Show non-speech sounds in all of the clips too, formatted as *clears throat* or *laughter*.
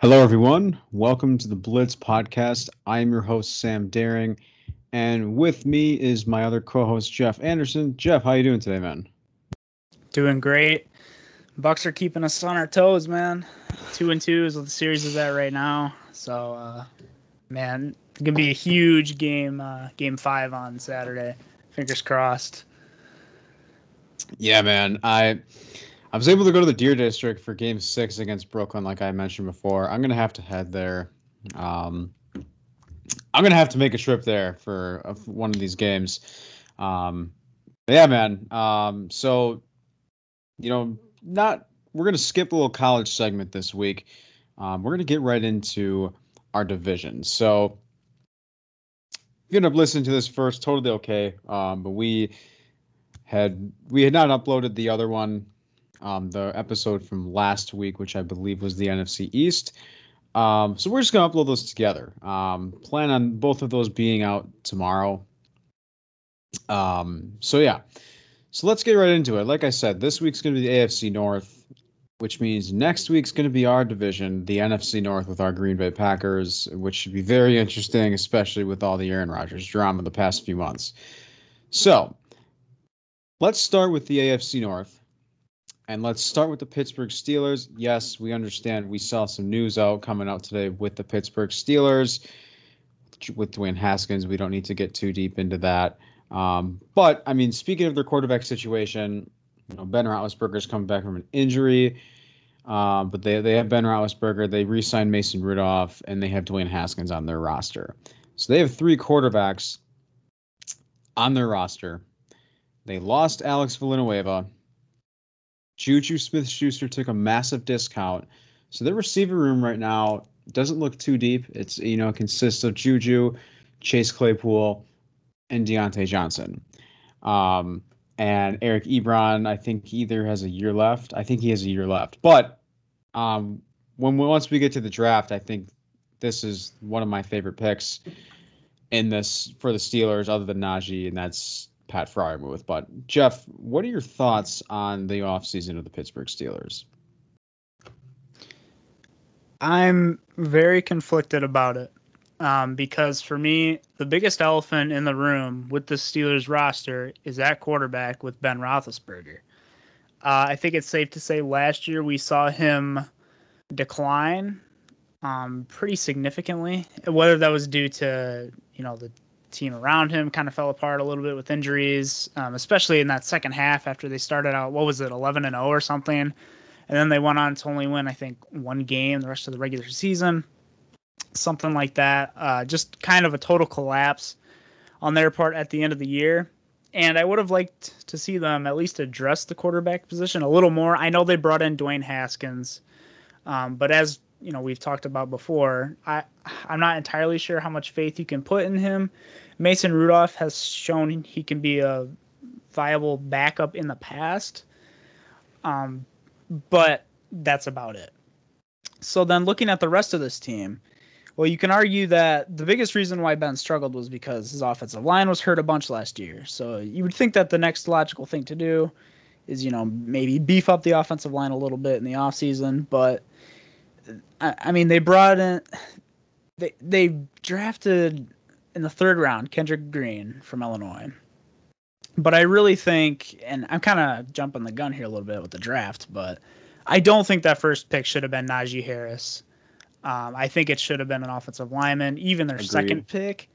Hello, everyone. Welcome to the Blitz podcast. I am your host, Sam Daring, and with me is my other co-host, Jeff Anderson. Jeff, how you doing today, man? Doing great. Bucks are keeping us on our toes, man. Two and two is what the series is at right now. So, uh, man, it's gonna be a huge game. Uh, game five on Saturday. Fingers crossed. Yeah, man. I I was able to go to the Deer District for Game Six against Brooklyn, like I mentioned before. I'm gonna have to head there. Um, I'm gonna have to make a trip there for uh, one of these games. Um, yeah, man. Um, so, you know, not we're gonna skip a little college segment this week. Um, we're gonna get right into our division. So, if you end up listening to this first, totally okay. Um, but we had we had not uploaded the other one um, the episode from last week, which I believe was the NFC East. Um, so we're just gonna upload those together. Um, plan on both of those being out tomorrow. Um, so yeah, so let's get right into it. Like I said, this week's gonna be the AFC North, which means next week's gonna be our division, the NFC North, with our Green Bay Packers, which should be very interesting, especially with all the Aaron Rodgers drama the past few months. So let's start with the AFC North. And let's start with the Pittsburgh Steelers. Yes, we understand we saw some news out coming out today with the Pittsburgh Steelers with Dwayne Haskins. We don't need to get too deep into that. Um, but I mean, speaking of their quarterback situation, you know, Ben Roethlisberger's coming back from an injury. Um, but they, they have Ben Roethlisberger, they re-signed Mason Rudolph, and they have Dwayne Haskins on their roster. So they have three quarterbacks on their roster. They lost Alex Villanueva, Juju Smith Schuster took a massive discount. So their receiver room right now doesn't look too deep. It's, you know, it consists of Juju, Chase Claypool, and Diontae Johnson. Um, and Eric Ebron, I think either has a year left. I think he has a year left. But um, when we, once we get to the draft, I think this is one of my favorite picks in this for the Steelers, other than Najee, and that's Pat Freiermuth. But Jeff, what are your thoughts on the offseason of the Pittsburgh Steelers? I'm very conflicted about it um, because for me, the biggest elephant in the room with the Steelers roster is that quarterback with Ben Roethlisberger. Uh, I think it's safe to say last year we saw him decline um, pretty significantly. Whether that was due to you know the team around him kind of fell apart a little bit with injuries, um, especially in that second half after they started out. What was it, 11 and 0 or something? And then they went on to only win, I think, one game the rest of the regular season, something like that. Uh, just kind of a total collapse on their part at the end of the year. And I would have liked to see them at least address the quarterback position a little more. I know they brought in Dwayne Haskins, um, but as you know we've talked about before. I I'm not entirely sure how much faith you can put in him. Mason Rudolph has shown he can be a viable backup in the past, um, but that's about it. So then, looking at the rest of this team, well, you can argue that the biggest reason why Ben struggled was because his offensive line was hurt a bunch last year. So you would think that the next logical thing to do is, you know, maybe beef up the offensive line a little bit in the offseason, but I, I mean, they brought in, they they drafted in the third round Kendrick Green from Illinois. But I really think, and I'm kind of jumping the gun here a little bit with the draft, but I don't think that first pick should have been Najee Harris. Um, I think it should have been an offensive lineman, even their Agreed. second pick.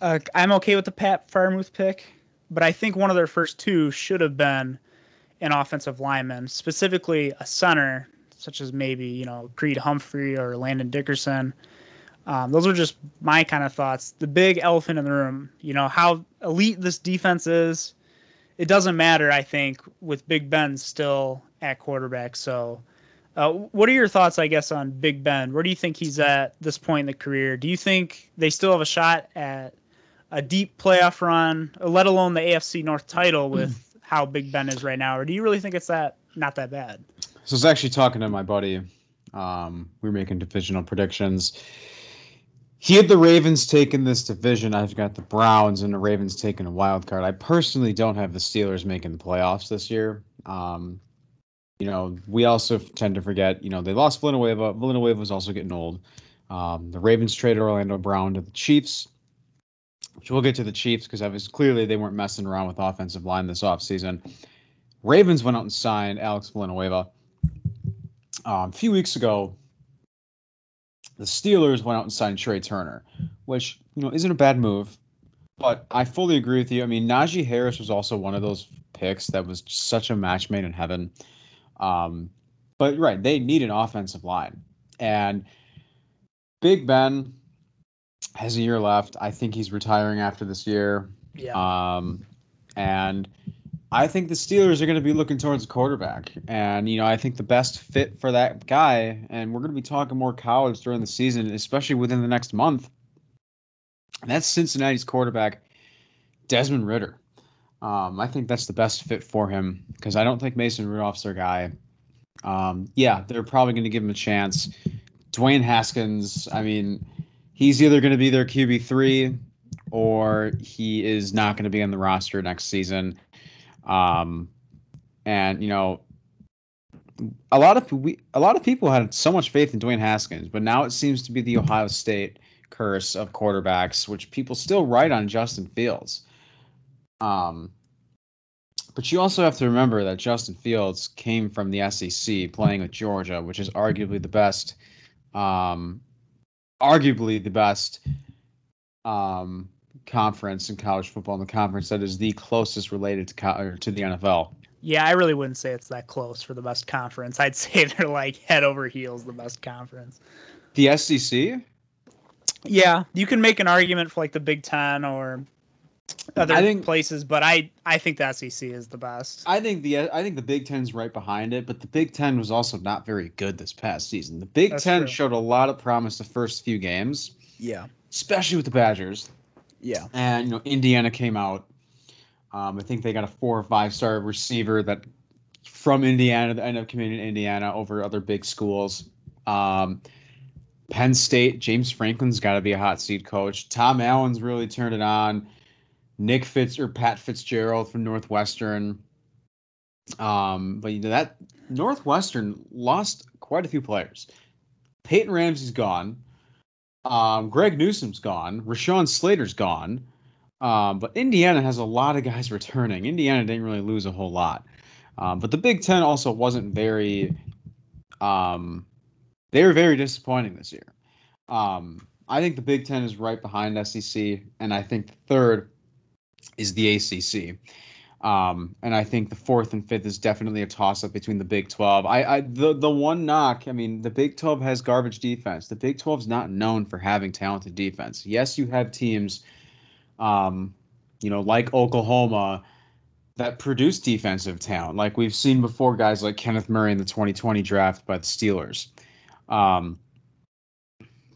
Uh, I'm okay with the Pat Freiermuth pick, but I think one of their first two should have been an offensive lineman, specifically a center such as maybe you know Creed Humphrey or Landon Dickerson. Um, those are just my kind of thoughts. The big elephant in the room, you know, how elite this defense is. It doesn't matter, I think, with Big Ben still at quarterback. So, uh, what are your thoughts, I guess, on Big Ben? Where do you think he's at this point in the career? Do you think they still have a shot at a deep playoff run, let alone the AFC North title with mm. how Big Ben is right now, or do you really think it's that not that bad? So I was actually talking to my buddy. Um, we were making divisional predictions. He had the Ravens taking this division. I've got the Browns and the Ravens taking a wild card. I personally don't have the Steelers making the playoffs this year. Um, you know, we also tend to forget, you know, they lost Villanueva. Villanueva was also getting old. Um, the Ravens traded Orlando Brown to the Chiefs, which we'll get to the Chiefs because obviously clearly they weren't messing around with offensive line this offseason. Ravens went out and signed Alex Villanueva. Um, a few weeks ago, the Steelers went out and signed Trai Turner, which you know isn't a bad move. But I fully agree with you. I mean, Najee Harris was also one of those picks that was such a match made in heaven. Um, but right, they need an offensive line, and Big Ben has a year left. I think he's retiring after this year. Yeah. Um, and I think the Steelers are going to be looking towards a quarterback. And, you know, I think the best fit for that guy, and we're going to be talking more college during the season, especially within the next month. That's Cincinnati's quarterback, Desmond Ridder. Um, I think that's the best fit for him because I don't think Mason Rudolph's their guy. Um, yeah, they're probably going to give him a chance. Dwayne Haskins, I mean, he's either going to be their QB3 or he is not going to be on the roster next season. Um, and you know, a lot of we a lot of people had so much faith in Dwayne Haskins, but now it seems to be the Ohio State curse of quarterbacks, which people still write on Justin Fields. Um, but you also have to remember that Justin Fields came from the SEC, playing with Georgia, which is arguably the best, um, arguably the best um, conference in college football, and the conference that is the closest related to co- to the NFL. Yeah, I really wouldn't say it's that close for the best conference. I'd *laughs* say they're like head over heels the best conference. The SEC? Yeah, you can make an argument for like the Big Ten or other think, places, but I I think the SEC is the best. I think the I think the Big Ten's right behind it, but the Big Ten was also not very good this past season. The Big That's Ten true. showed a lot of promise the first few games. Yeah, especially with the Badgers. Yeah. And you know, Indiana came out. Um, I think they got a four or five star receiver that from Indiana that ended up coming in Indiana over other big schools. Um, Penn State, James Franklin's got to be a hot seat coach. Tom Allen's really turned it on. Nick Fitz or Pat Fitzgerald from Northwestern. Um, but you know that Northwestern lost quite a few players. Peyton Ramsey's gone. Um, Greg Newsome's gone. Rashawn Slater's gone. Um, but Indiana has a lot of guys *laughs* returning. Indiana didn't really lose a whole lot. Um, but the Big Ten also wasn't very. Um, they were very disappointing this year. Um, I think the Big Ten is right behind SEC, and I think third is the ACC. Um, and I think the fourth and fifth is definitely a toss up between the Big 12. I, I the the one knock, I mean, the Big 12 has garbage defense. The Big 12 is not known for having talented defense. Yes, you have teams, um, you know, like Oklahoma that produce defensive talent. Like we've seen before, guys like Kenneth Murray in the 2020 draft by the Steelers. Um,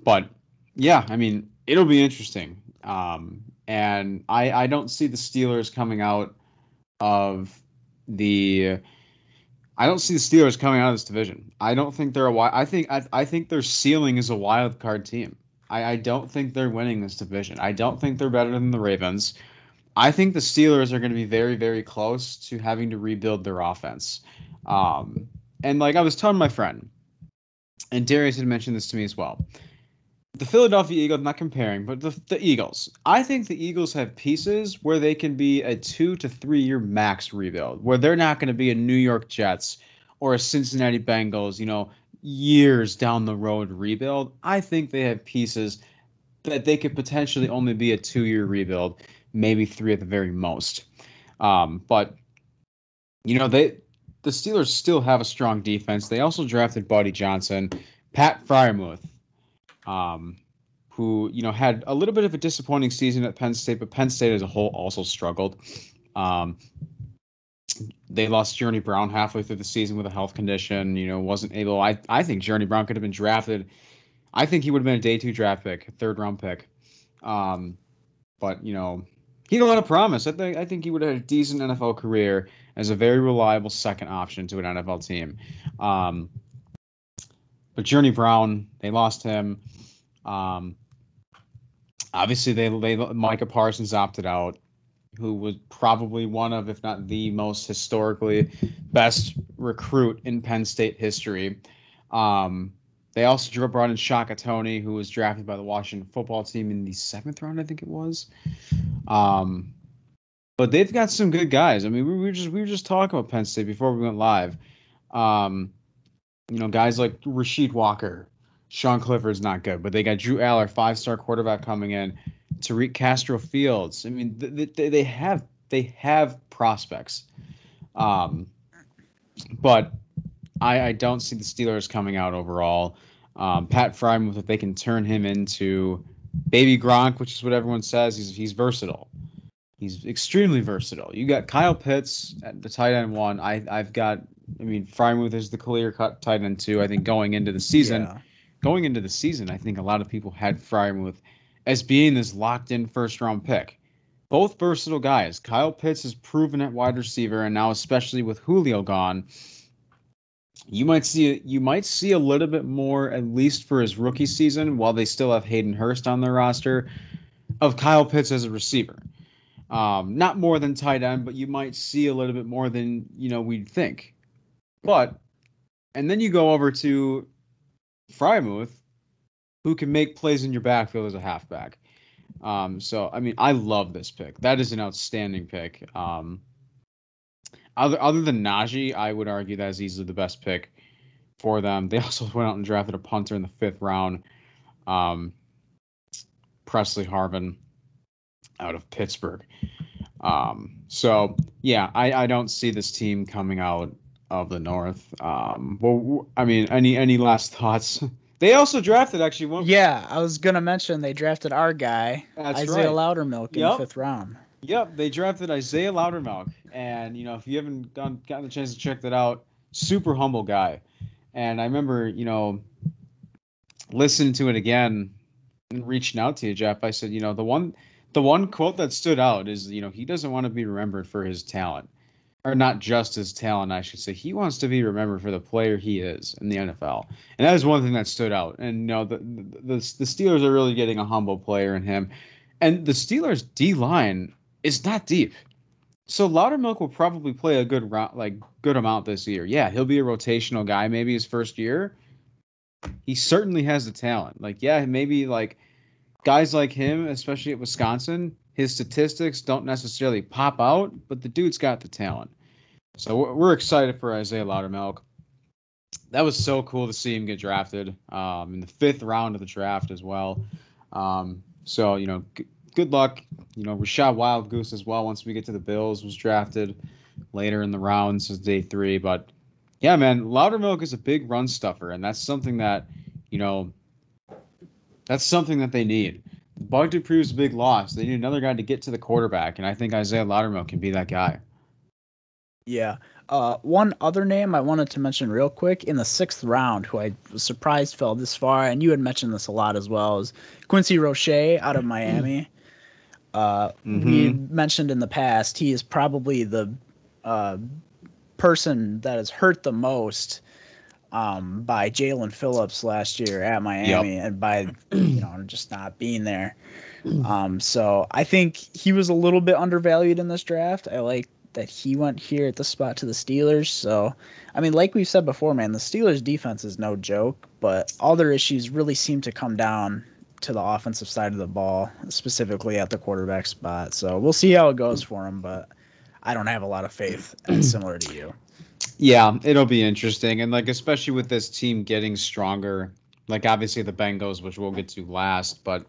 but yeah, I mean, it'll be interesting. Um, and I I don't see the Steelers coming out of the I don't see the Steelers coming out of this division. I don't think they're a I think I, I think their ceiling is a wild card team. I, I don't think they're winning this division. I don't think they're better than the Ravens. I think the Steelers are going to be very, very close to having to rebuild their offense. Um, and like I was telling my friend, and Darius had mentioned this to me as well the Philadelphia Eagles, not comparing, but the, the Eagles. I think the Eagles have pieces where they can be a two to three year max rebuild, where they're not going to be a New York Jets or a Cincinnati Bengals, you know, years down the road rebuild. I think they have pieces that they could potentially only be a two year rebuild, maybe three at the very most. Um, but you know, they the Steelers still have a strong defense. They also drafted Buddy Johnson, Pat Freiermuth um, who you know had a little bit of a disappointing season at Penn State, but Penn State as a whole also struggled. Um, they lost Journey Brown halfway through the season with a health condition. You know, wasn't able. I I think Journey Brown could have been drafted. I think he would have been a day two draft pick, third round pick. Um, but you know, he had a lot of promise. I think I think he would have had a decent NFL career as a very reliable second option to an NFL team. Um, but Journey Brown, they lost him. Um, obviously, they they Micah Parsons opted out. who was probably one of, if not the most historically best recruit in Penn State history. Um, they also brought in Shaka Toney, who was drafted by the Washington football team in the seventh round, I think it was. Um, but they've got some good guys. I mean, we were just we were just talking about Penn State before we went live. Um, you know, guys like Rashid Walker, Sean Clifford's not good, but they got Drew Allar, five star quarterback coming in. Tariq Castro Fields. I mean, they, they have they have prospects, um, but I, I don't see the Steelers coming out overall. Um, Pat Freiermuth, if they can turn him into baby Gronk, which is what everyone says, he's he's versatile. He's extremely versatile. You got Kyle Pitts at the tight end one. I I've got I mean Freiermuth is the clear cut tight end two. I think going into the season, yeah. going into the season, I think a lot of people had Freiermuth as being this locked in first round pick. Both versatile guys. Kyle Pitts has proven at wide receiver, and now especially with Julio gone, you might see you might see a little bit more, at least for his rookie season, while they still have Hayden Hurst on their roster, of Kyle Pitts as a receiver. Um, not more than tight end, but you might see a little bit more than you know we'd think. But and then you go over to Freiermuth, who can make plays in your backfield as a halfback. Um, so I mean, I love this pick. That is an outstanding pick. Um, other other than Najee, I would argue that is easily the best pick for them. They *laughs* also went out and drafted a punter in the fifth round, um, Pressley Harvin, out of Pittsburgh. Um, so yeah, I, I don't see this team coming out of the North. Um, well, I mean, any any last thoughts? *laughs* They also drafted actually one. Yeah, I was gonna mention they drafted our guy That's Isaiah right. Loudermilk in yep. the fifth round. Yep, they drafted Isaiah Loudermilk, and you know if you haven't gone, gotten the chance to check that out, super humble guy. And I remember, you know, listening to it again and reaching out to you, Jeff. I said, you know, the one the one quote that stood out is, you know, he doesn't want to be remembered for his talent, or not just his talent, I should say. He wants to be remembered for the player he is in the NFL, and that is one thing that stood out. And you know, the the, the Steelers are really getting a humble player in him, and the Steelers D line is not deep. So Loudermilk will probably play a good round, like good amount this year. Yeah, he'll be a rotational guy, maybe his first year. He certainly has the talent. Like, yeah, maybe like guys like him, especially at Wisconsin, his statistics don't necessarily pop out, but the dude's got the talent. So we're excited for Isaiah Loudermilk. That was so cool to see him get drafted um, in the fifth round of the draft as well. Um, so you know, good luck. You know, Rachad Wildgoose as well. Once we get to the Bills, was drafted later in the rounds as day three. But yeah, man, Loudermilk is a big run stuffer, and that's something that you know, that's something that they need. Bud Dupree's a big loss. They need another guy to get to the quarterback, and I think Isaiah Loudermilk can be that guy. Yeah. Uh, one other name I wanted to mention real quick in the sixth round, who I was surprised fell this far, and you had mentioned this a lot as well, is Quincy Roche out of Miami. Uh, mm-hmm. We mentioned in the past he is probably the uh, person that has hurt the most um, by Jaelan Phillips last year at Miami, yep. and by *clears throat* you know just not being there. Um, so I think he was a little bit undervalued in this draft. I like that he went here at the spot to the Steelers. So, I mean, like we've said before, man, the Steelers' defense is no joke, but all their issues really seem to come down to the offensive side of the ball, specifically at the quarterback spot. So we'll see how it goes for him, but I don't have a lot of faith, similar to you. Yeah, it'll be interesting, and like especially with this team getting stronger. Like obviously the Bengals, which we'll get to last, but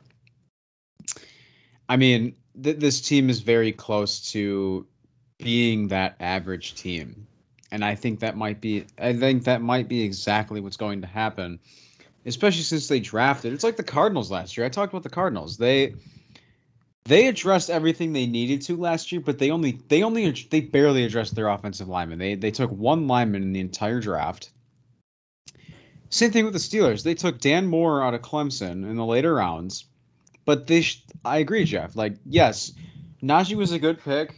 I mean th- this team is very close to being that average team, and I think that might be. I think that might be exactly what's going to happen especially since they drafted. It's like the Cardinals last year. I talked about the Cardinals. They they addressed everything they needed to last year, but they only they only they barely addressed their offensive lineman. They they took one lineman in the entire draft. Same thing with the Steelers. They took Dan Moore out of Clemson in the later rounds, but they sh- I agree, Jeff. Like yes, Najee was a good pick.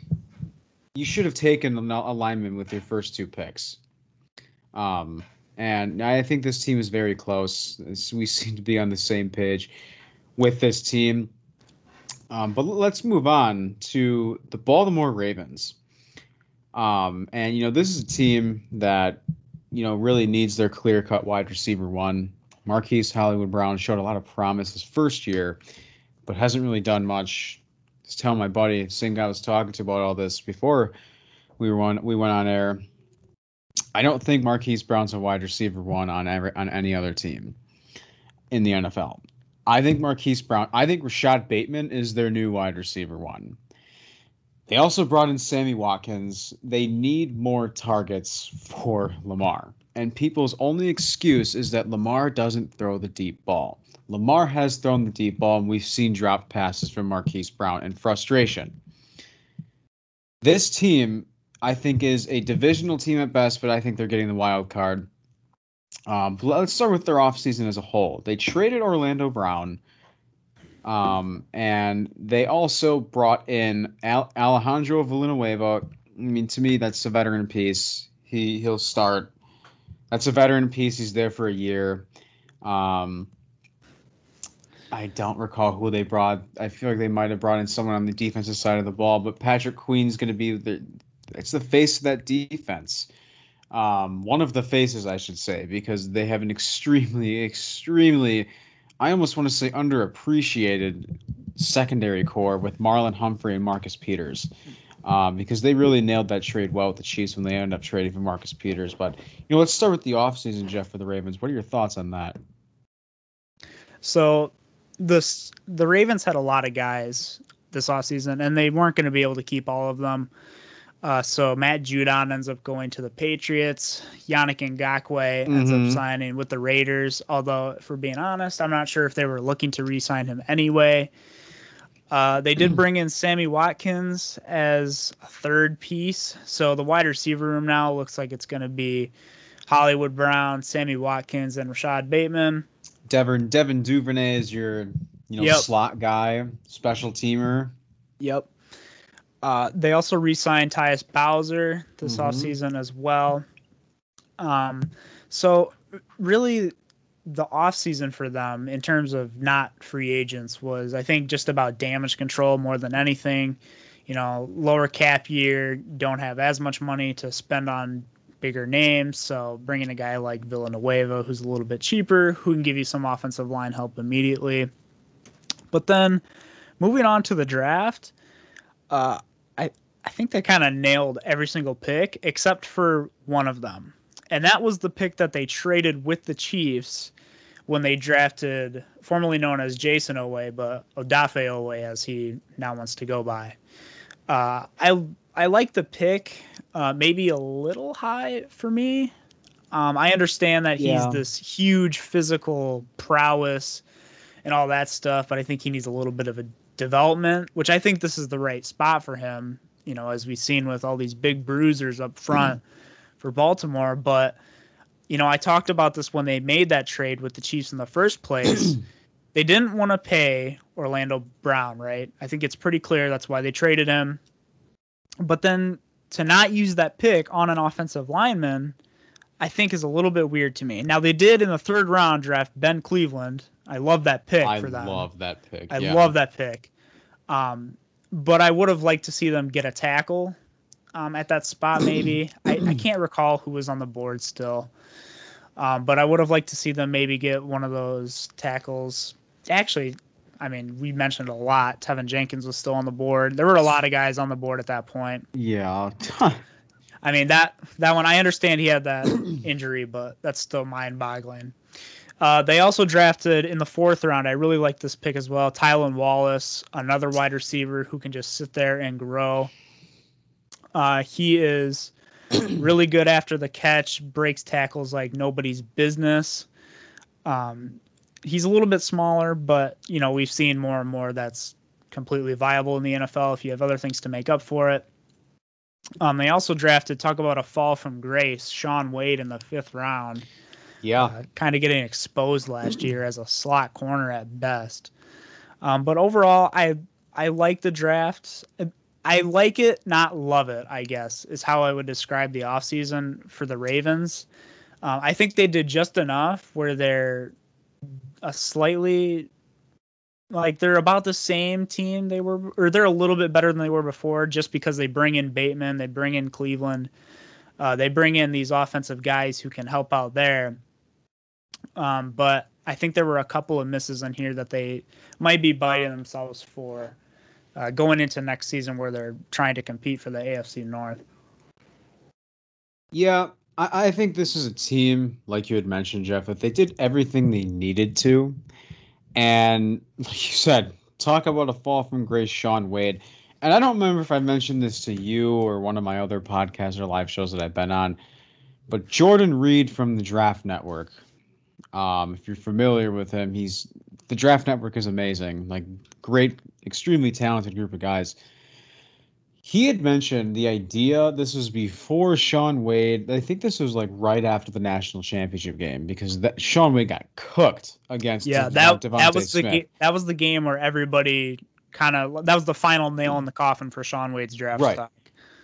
You should have taken a lineman with your first two picks. Um, and I think this team is very close. We seem to be on the same page with this team. Um, but let's move on to the Baltimore Ravens. Um, and you know, this is a team that you know really needs their clear-cut wide receiver one. Marquise Hollywood Brown showed a lot of promise his first year, but hasn't really done much. Just telling my buddy, same guy I was talking to about all this before we were on, we went on air. I don't think Marquise Brown's a wide receiver one on every on any other team in the NFL. I think Marquise Brown. I think Rashod Bateman is their new wide receiver one. They also brought in Sammy Watkins. They need more targets for Lamar. And people's only excuse is that Lamar doesn't throw the deep ball. Lamar has thrown the deep ball, and we've seen dropped passes from Marquise Brown and frustration. This team, I think, is a divisional team at best, but I think they're getting the wild card. Um, let's start with their offseason as a whole. They traded Orlando Brown, um, and they also brought in Al- Alejandro Villanueva. I mean, to me, that's a veteran piece. He he'll start. That's a veteran piece. He's there for a year. Um, I don't recall who they brought. I feel like they might have brought in someone on the defensive side of the ball, but Patrick Queen's going to be the. It's the face of that defense um, one of the faces, I should say, because they have an extremely, *laughs* extremely, I almost want to say underappreciated secondary core with Marlon Humphrey and Marcus Peters. Um, because they really nailed that trade well with the Chiefs when they ended up trading for Marcus Peters. But you know, let's start with the offseason, Jeff, for the Ravens. What are your thoughts on that? So this the Ravens had a lot of guys this offseason, and they weren't going to be able to keep all of them. Uh, so Matt Judon ends up going to the Patriots. Yannick Ngakoue ends mm-hmm. up signing with the Raiders. Although, for being honest, I'm not sure if they were looking to re-sign him anyway. Uh, they did bring in Sammy Watkins as a third piece. So the wide receiver room now looks like it's going to be Hollywood Brown, Sammy Watkins, and Rashod Bateman. Devin Devin Duvernay is your you know yep. slot guy, special teamer. Yep. Uh, they also re-signed Tyus Bowser this mm-hmm. offseason as well. Um, so really the offseason for them in terms of not free agents was I think just about damage control more than anything. You know, lower cap year, don't have as much money to spend on bigger names. So bringing a guy like Villanueva, who's a little bit cheaper, who can give you some offensive line help immediately. But then moving on to the draft, uh, I think they kind of nailed every single pick except for one of them. And that was the pick that they traded with the Chiefs when they drafted formerly known as Jayson Oweh, but Odafe Oweh as he now wants to go by. Uh, I I like the pick, uh, maybe a little high for me. Um, I understand that he's yeah. this huge physical prowess and all that stuff, but I think he needs a little bit of a development, which I think this is the right spot for him you know, as we've seen with all these big bruisers up front mm-hmm. for Baltimore. But, you know, I talked about this when they made that trade with the Chiefs in the first place. *clears throat* they didn't want to pay Orlando Brown, right? I think it's pretty clear that's why they traded him. But then to not use that pick on an offensive lineman, I think is a little bit weird to me. Now they did in the third round draft Ben Cleveland. I love that pick I for them. I love that pick. I yeah. love that pick. Um, but I would have liked to see them get a tackle um, at that spot. *clears throat* Maybe I, I, can't recall who was on the board still, um, but I would have liked to see them maybe get one of those tackles. Actually, I mean, we mentioned a lot. Teven Jenkins was still on the board. There were a lot of guys on the board at that point. Yeah. *laughs* I mean that that one. I understand he had that *clears throat* injury, but that's still mind-boggling. Uh, they also drafted in the fourth round. I really like this pick as well. Tylan Wallace, another wide receiver who can just sit there and grow. Uh, he is *clears throat* really good after the catch, breaks tackles like nobody's business. Um, he's a little bit smaller, but you know we've seen more and more that's completely viable in the NFL if you have other things to make up for it. Um, they also drafted talk about a fall from grace, Shaun Wade in the fifth round. Yeah. Uh, kind of getting exposed last year as a slot corner at best. Um, but overall, I I like the draft. I like it, not love it, I guess, is how I would describe the offseason for the Ravens. Um, I think they did just enough where they're a slightly like they're about the same team they were, or they're a little bit better than they were before, just because they bring in Bateman, they bring in Cleveland, uh, they bring in these offensive guys who can help out there. Um, but I think there were a couple of misses in here that they might be biting themselves for uh, going into next season where they're trying to compete for the AFC North. Yeah, I, I think this is a team, like you had mentioned, Jeff, that they did everything they needed to. And *laughs* like you said, talk about a fall from grace, Shaun Wade. And I don't remember if I mentioned this to you or one of my other podcasts or live shows that I've been on, but Jordan Reid from the Draft Network. Um, if you're familiar with him, he's the Draft Network is amazing. Like great, extremely talented group of guys he had mentioned the idea this was before Shaun Wade. I think this was like right after the national championship game because that Shaun Wade got cooked against yeah that that was the ga- that was the game where everybody kind of that was the final nail in the coffin for Shaun Wade's draft right. stock.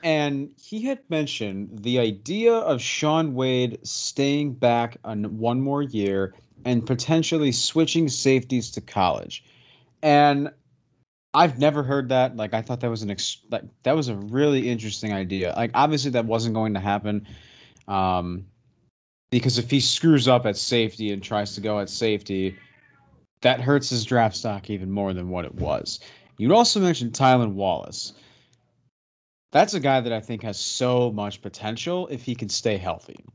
And he had mentioned the idea of Shaun Wade staying back on one more year and potentially switching safeties to college. And I've never heard that. Like I thought that was an ex- like that was a really interesting idea. Like obviously that wasn't going to happen. Um because if he screws up at safety and tries to go at safety, that hurts his draft stock even more than what it was. You'd also mentioned Tylan Wallace. That's a guy that I think has so much potential if he can stay healthy.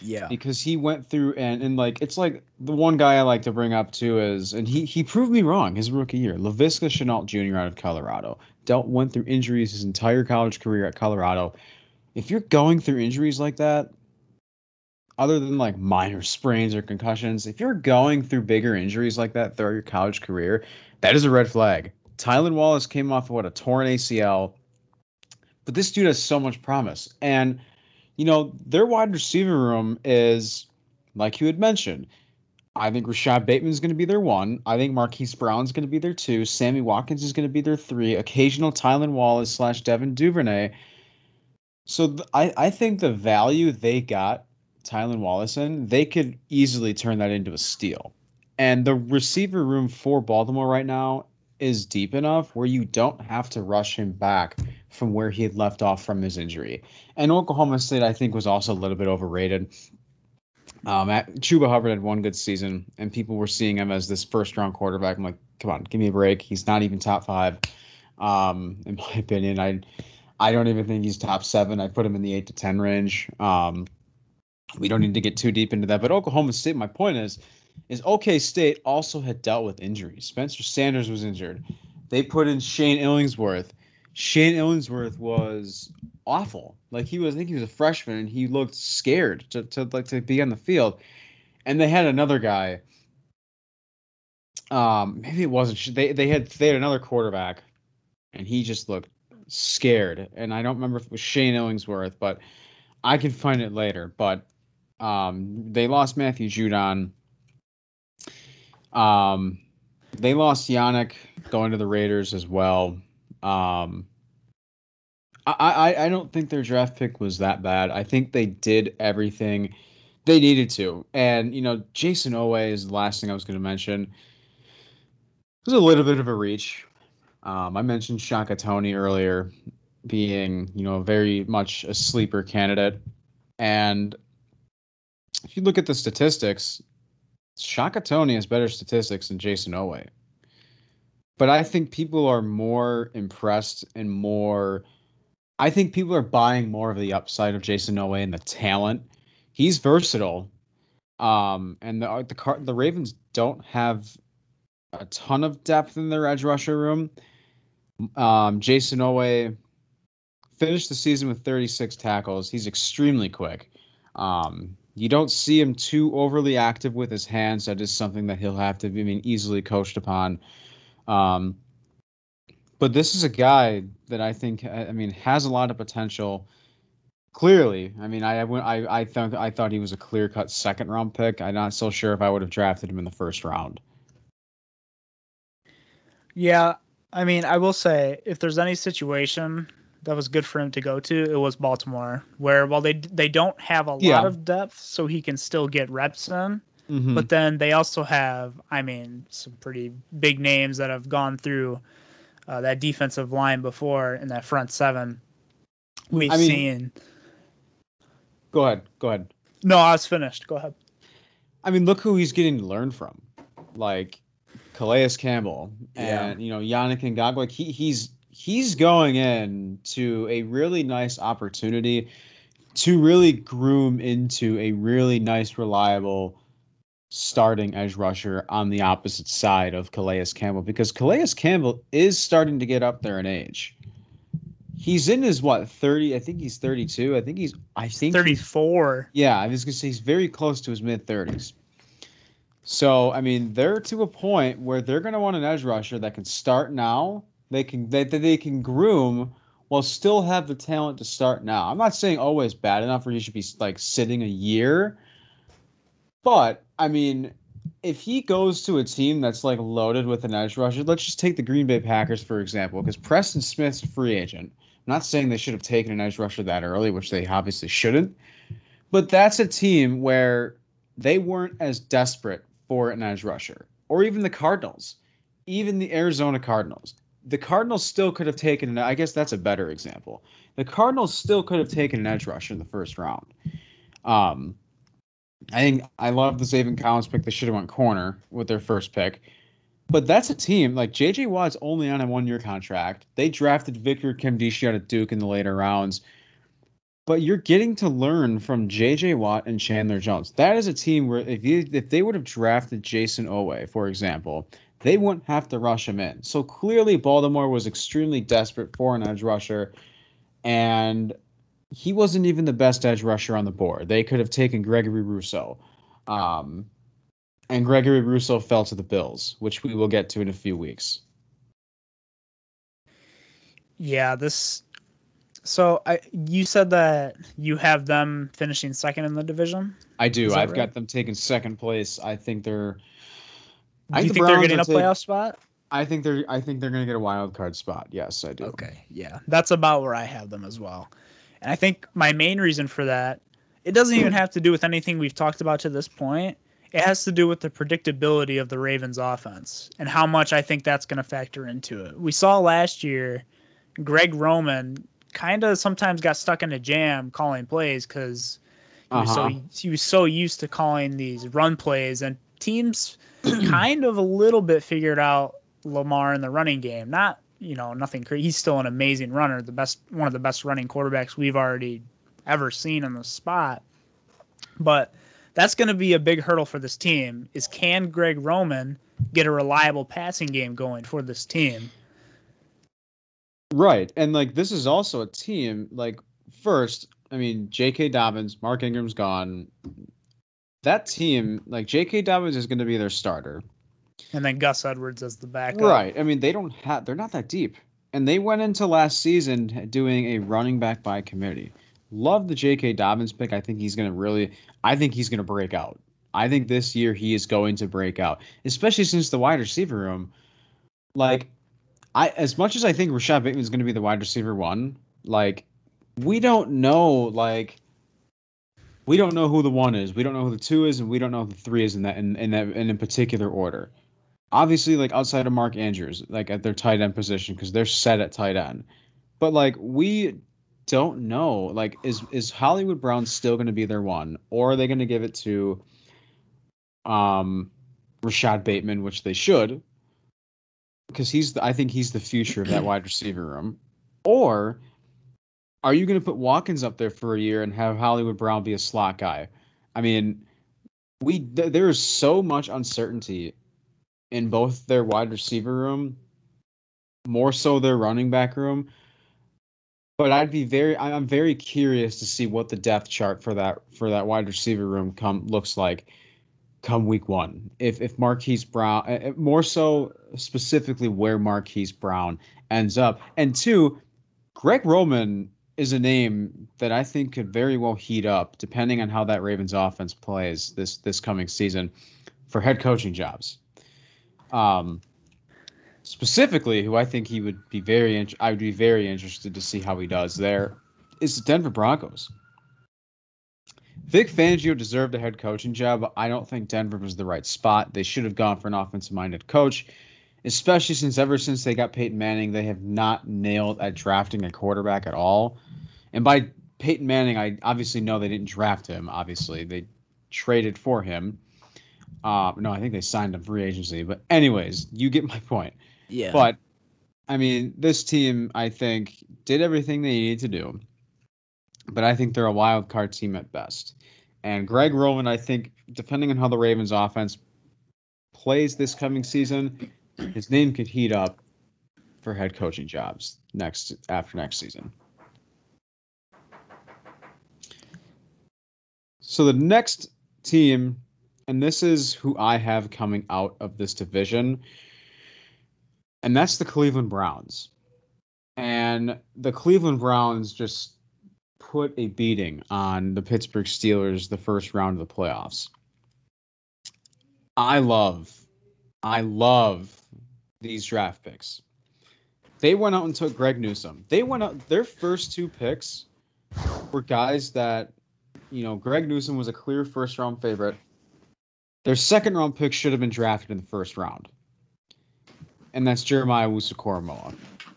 Yeah. Because he went through and and like it's like the one guy I like to bring up too is and he he proved me wrong his rookie year. Laviska Shenault Jr. out of Colorado. Dealt went through injuries his entire college career at Colorado. If you're going through injuries like that, other than like minor sprains or concussions, if you're going through bigger injuries like that throughout your college career, that is a red flag. Tylan Wallace came off of what a torn ACL, but this dude has so much promise. And you know, their wide receiver room is, like you had mentioned, I think Rashod Bateman is going to be their one. I think Marquise Brown is going to be their two. Sammy Watkins is going to be their three. Occasional Tylan Wallace slash Devin Duvernay. So th- I, I think the value they got Tylan Wallace in, they could easily turn that into a steal. And the receiver room for Baltimore right now is deep enough where you don't have to rush him back from where he had left off from his injury. And Oklahoma State, I think, was also a little bit overrated. Um, at, Chuba Hubbard had one good season, and people were seeing him as this first round quarterback. I'm like, come on, give me a break. He's not even top five, um, in my *laughs* opinion. I I don't even think he's top seven. I put him in the eight to ten range. Um, we don't need to get too deep into that. But Oklahoma State, my point is, is OK State also had dealt with injuries. Spencer Sanders was injured. They put in Shane Illingworth. Shane Illingworth was awful. Like he was, I think he was a freshman, and he looked scared to, to like to be on the field. And they had another guy. Um, maybe it wasn't. They they had they had another quarterback, and he just looked scared. And I don't remember if it was Shane Illingworth, but I can find it later. But um, they lost Matthew Judon. Um, they lost Yannick going to the Raiders as well. Um, I, I I don't think their draft pick was that bad. I think they did everything they needed to. And you know, Jayson Oweh is the last thing I was going to mention. It was a little bit of a reach. Um, I mentioned Shaka Toney earlier being, you know, very much a sleeper candidate. And if you look at the statistics, Shaka Toney has better statistics than Jayson Oweh. But I think people are more impressed and more. I think people are buying more of the upside of Jayson Oweh and the talent. He's versatile, um, and the the Car- the Ravens don't have a ton of depth in their edge rusher room. Um, Jayson Oweh finished the season with 36 tackles. He's extremely quick. Um, you don't see him too overly active with his hands. That is something that he'll have to be I mean, easily coached upon. Um, but this is a guy that I think I mean has a lot of potential. Clearly, I mean, I I I thought I thought he was a clear cut second round pick. I'm not so sure if I would have drafted him in the first round. Yeah, I mean, I will say if there's any situation that was good for him to go to, it was Baltimore, where while they they don't have a yeah. lot of depth, so he can still get reps in. Mhm. But then they also have, I mean, some pretty big names that have gone through uh, that defensive line before in that front seven. We've I mean- seen. go ahead. Go ahead. No, I was finished. Go ahead. I mean, look who he's getting to learn from, like Calais Campbell Yeah. and you know Yannick Ngakoue. Like he he's he's going in to a really nice opportunity to really groom into a really nice, reliable starting edge rusher on the opposite side of Calais Campbell because Calais Campbell is starting to get up there in age. He's in his what 30? I think he's 32. I think he's I think 34. yeah, I was gonna say he's very close to his mid thirties. So I mean, they're to a point where they're gonna want an edge rusher that can start now. They can that that they can groom while still have the talent to start now. I'm not saying always bad enough where he should be like sitting a year, but I mean, if he goes to a team that's like loaded with an edge rusher, let's just take the Green Bay Packers for example, because Preston Smith's a free agent. I'm not saying they should have taken an edge rusher that early, which they obviously shouldn't. But that's a team where they weren't as desperate for an edge rusher, or even the Cardinals, even the Arizona Cardinals. The Cardinals still could have taken an. I guess that's a better example. The Cardinals still could have taken an edge rusher in the first round. Um, I think I love the Zaven Collins pick. They should have went corner with their first pick. But that's a team like JJ Watt's only on a one year contract. They drafted Victor Kemdishi out of Duke in the later rounds. But you're getting to learn from JJ Watt and Chandler Jones. That is a team where if you if they would have drafted Jayson Oweh, for example, they wouldn't have to rush him in. So clearly Baltimore was extremely desperate for an edge rusher. And he wasn't even the best edge rusher on the board. They could have taken Gregory Rousseau, Um, and Gregory Rousseau fell to the Bills, which we will get to in a few weeks. Yeah, this. So I, you said that you have them finishing second in the division. I do. I've right? got them taking second place. I think they're. Do I you the think they're getting a playoff spot? I think they're. I think they're going to get a wild card spot. Yes, I do. Okay, yeah, that's about where I have them as well. And I think my main reason for that, it doesn't even have to do with anything we've talked about to this point. It has to do with the predictability of the Ravens offense and how much I think that's going to factor into it. We saw last year Greg Roman kind of sometimes got stuck in a jam calling plays because he, Uh-huh. so, he was so used to calling these run plays, and teams *clears throat* kind of a little bit figured out Lamar in the running game. Not you know nothing crazy. He's still an amazing runner, the best one of the best running quarterbacks we've already ever seen in the spot. But that's going to be a big hurdle for this team. Is can Greg Roman get a reliable passing game going for this team? Right. And like this is also a team like first, I mean, J.K. Dobbins, Mark Ingram's gone. That team, like J.K. Dobbins is going to be their starter. And then Gus Edwards as the backup. Right. I mean, they don't have they're not that deep. And they went into last season doing a running back by committee. Love the J.K. Dobbins pick. I think he's going to really I think he's going to break out. I think this year he is going to break out, especially since the wide receiver room like I as much as I think Rashod Bateman is going to be the wide receiver one, like we don't know like we don't know who the one is. We don't know who the two is, and we don't know who the three is in that in, in that in a particular order. Obviously, like outside of Mark Andrews, like at their tight end position, because they're set at tight end. But like we don't know, like is is Hollywood Brown still going to be their one, or are they going to give it to um Rashod Bateman, which they should, because he's the, I think he's the future of that *clears throat* wide receiver room, or are you going to put Watkins up there for a year and have Hollywood Brown be a slot guy? I mean, we th- there is so much uncertainty in both their wide receiver room, more so their running back room. But I'd be very I'm very curious to see what the depth chart for that for that wide receiver room come looks like come week one. If if Marquise Brown uh, uh, more so specifically where Marquise Brown ends up. And two, Greg Roman is a name that I think could very well heat up depending on how that Ravens offense plays this this coming season for head coaching jobs. Um, specifically, who I think he would be very int- I would be very interested to see how he does there is the Denver Broncos. Vic Fangio deserved a head coaching job. I don't think Denver was the right spot. They should have gone for an offensive minded coach, especially since ever since they got Peyton Manning, they have not nailed at drafting a quarterback at all. And by Peyton Manning, I obviously know they didn't draft him. Obviously, they traded for him. Uh, no, I think they signed him free agency. But anyways, you get my point. Yeah. But I mean, this team, I think, did everything they needed to do. But I think they're a wild card team at best. And Greg Roman, I think, depending on how the Ravens offense plays this coming season, his name could heat up for head coaching jobs next after next season. So the next team, and this is who I have coming out of this division, and that's the Cleveland Browns. And the Cleveland Browns just put a beating on the Pittsburgh Steelers the first round of the playoffs. I love, I love these draft picks. They went out and took Greg Newsome. They went out, their first two picks were guys that, you know, Greg Newsome was a clear first round favorite. Their second round pick should have been drafted in the first round. And that's Jeremiah Owusu-Koramoah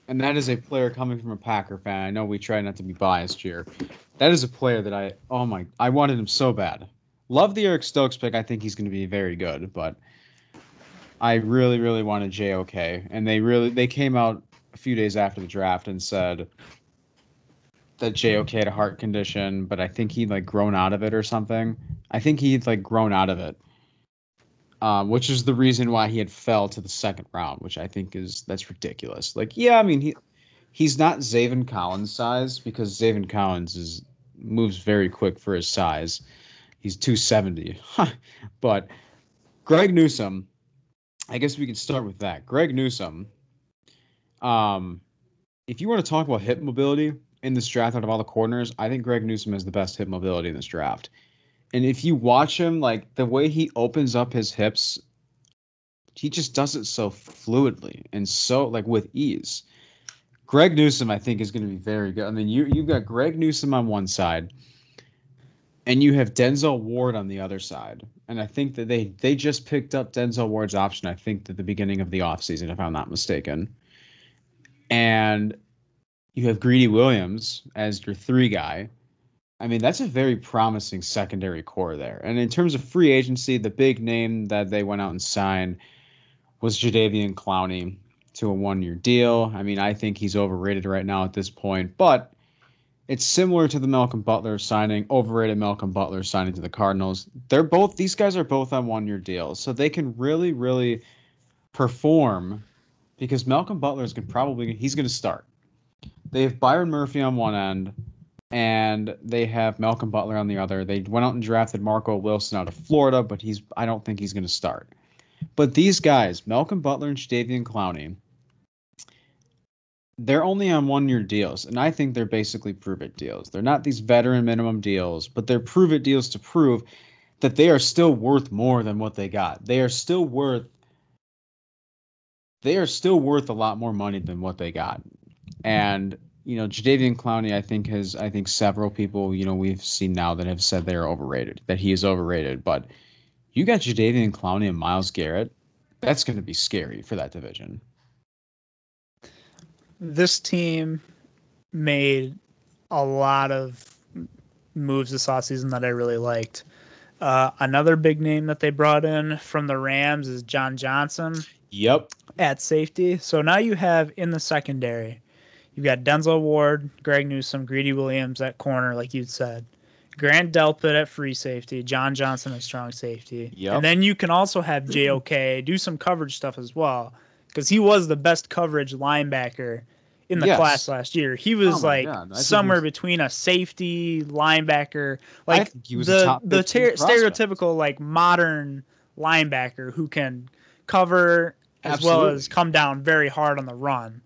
and that is a player coming from a Packer fan. I know we try not to be biased here. That is a player that I oh my I wanted him so bad. Love the Eric Stokes pick. I think he's going to be very good, but I really really wanted JOK, and they really they came out a few days after the draft and said that JOK had a heart condition, but I think he'd like grown out of it or something. I think he'd like grown out of it um, which is the reason why he had fell to the second round, which I think is that's ridiculous. Like, yeah, I mean he he's not Zaven Collins size because Zaven Collins is moves very quick for his size. He's 270. *laughs* but Greg Newsome, I guess we could start with that. Greg Newsome. um, if you want to talk about hip mobility in this draft out of all the corners, I think Greg Newsome has the best hip mobility in this draft. And if you watch him, like the way he opens up his hips, he just does it so fluidly and so like with ease. Greg Newsome, I think, is going to be very good. I mean, you you've got Greg Newsome on one side, and you have Denzel Ward on the other side. And I think that they they just picked up Denzel Ward's option. I think at the beginning of the offseason, if I'm not mistaken. And you have Greedy Williams as your three guy. I mean, that's a very promising secondary core there. And in terms of free agency, the big name that they went out and signed was Jadeveon Clowney to a one year deal. I mean, I think he's overrated right now at this point, but it's similar to the Malcolm Butler signing, overrated Malcolm Butler signing to the Cardinals. They're both, these guys are both on one year deals. So they can really, really perform because Malcolm Butler is going probably, he's going to start. They have Byron Murphy on one end and they have Malcolm Butler on the other. They went out and drafted Marco Wilson out of Florida, but he's I don't think he's going to start. But these guys, Malcolm Butler and Jadeveon Clowney, they're only on one year deals, and I think they're basically prove it deals. They're not these veteran minimum deals, but they're prove it deals to prove that they are still worth more than what they got. They are still worth they are still worth a lot more money than what they got. And you know, Jadeveon Clowney, I think has, I think several people, you know, we've seen now that have said they are overrated, that he is overrated. But you got Jadeveon Clowney and Myles Garrett, that's going to be scary for that division. This team made a lot of moves this offseason that I really liked. Uh, another big name that they brought in from the Rams is John Johnson. Yep. At safety. So now you have in the secondary You've got Denzel Ward, Greg Newsome, Greedy Williams at corner, like you said. Grant Delpit at free safety, John Johnson at strong safety. Yep. And then you can also have JOK do some coverage stuff as well because he was the best coverage linebacker in the yes. class last year. He was oh like somewhere was... between a safety linebacker, like the the ter- stereotypical like modern linebacker who can cover as Absolutely. well as come down very hard on the run.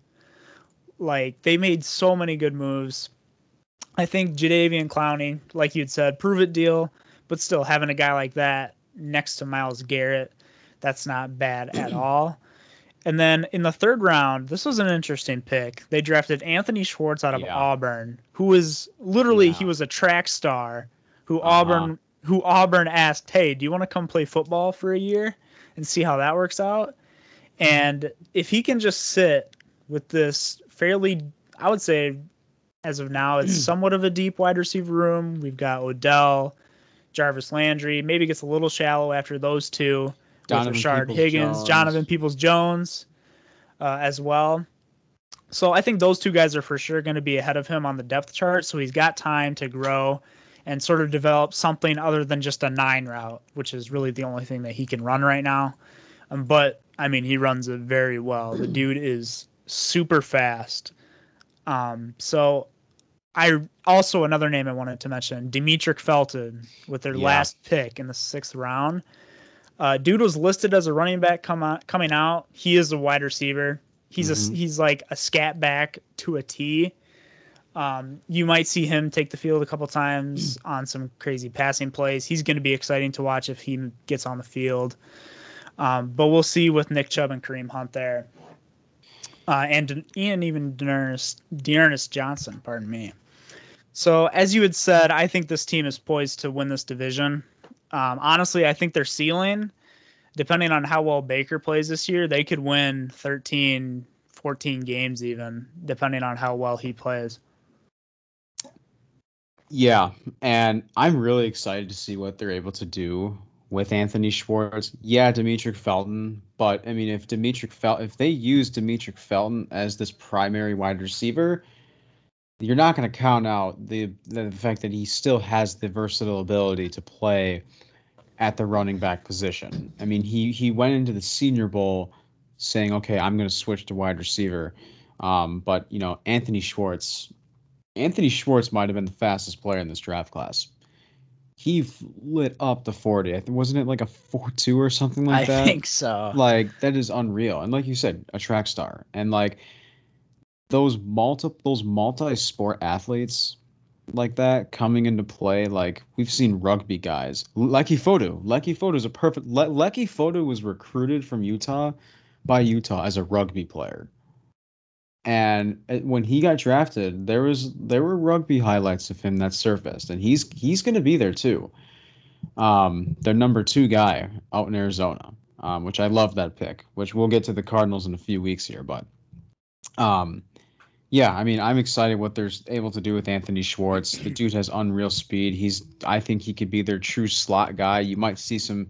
Like they made so many good moves. I think Jadeveon Clowney, like you'd said, prove it deal, but still having a guy like that next to Myles Garrett, that's not bad at *clears throat* all. And then in the third round, this was an interesting pick. They drafted Anthony Schwartz out of yeah. Auburn, who was literally yeah. he was a track star who uh-huh. Auburn who Auburn asked, "Hey, do you want to come play football for a year and see how that works out?" And if he can just sit with this fairly, I would say, as of now, it's *clears throat* somewhat of a deep wide receiver room. We've got Odell, Jarvis Landry. Maybe gets a little shallow after those two. Donovan with Rashard Higgins, Jones. Jonathan Peoples Jones, uh, as well. So I think those two guys are for sure going to be ahead of him on the depth chart. So he's got time to grow and sort of develop something other than just a nine route, which is really the only thing that he can run right now. Um, but I mean, he runs it very well. The dude is super fast. Um, so I also another name I wanted to mention, Demetric Felton, with their yeah. last pick in the sixth round. Uh, dude was listed as a running back come out, coming out. He is a wide receiver. He's mm-hmm. a he's like a scat back to a T. Um, you might see him take the field a couple times on some crazy passing plays. He's going to be exciting to watch if he gets on the field. Um, but we'll see with Nick Chubb and Kareem Hunt there uh, and Ian even D'Ernest Johnson, pardon me. So as you had said, I think this team is poised to win this division. Um, honestly, I think their ceiling, depending on how well Baker plays this year, they could win 13, 14 games even, depending on how well he plays. Yeah, and I'm really excited to see what they're able to do with Anthony Schwartz. Yeah, Demetric Felton, but I mean, if Demetric Fel- if they use Demetric Felton as this primary wide receiver, you're not going to count out the the fact that he still has the versatile ability to play at the running back position. I mean, he he went into the Senior Bowl saying, "Okay, I'm going to switch to wide receiver." Um, but you know, Anthony Schwartz, Anthony Schwartz might have been the fastest player in this draft class he lit up the 40. Wasn't it like a 4-2 or something like I that? I think so. Like that is unreal. And like you said, a track star. And like those multi those multi-sport athletes like that coming into play, like we've seen rugby guys. Leki Fotu. Leki Fotu is a perfect Le- Leki Fotu was recruited from Utah by Utah as a rugby player. And uh, when he got drafted, there was there were rugby highlights of him that surfaced, and he's he's going to be there too. Um, their number two guy out in Arizona, um, which I love that pick. Which we'll get to the Cardinals in a few weeks here, but um, yeah, I mean, I'm excited what they're able to do with Anthony Schwartz. The dude has unreal speed. He's I think he could be their true slot guy. You might see some,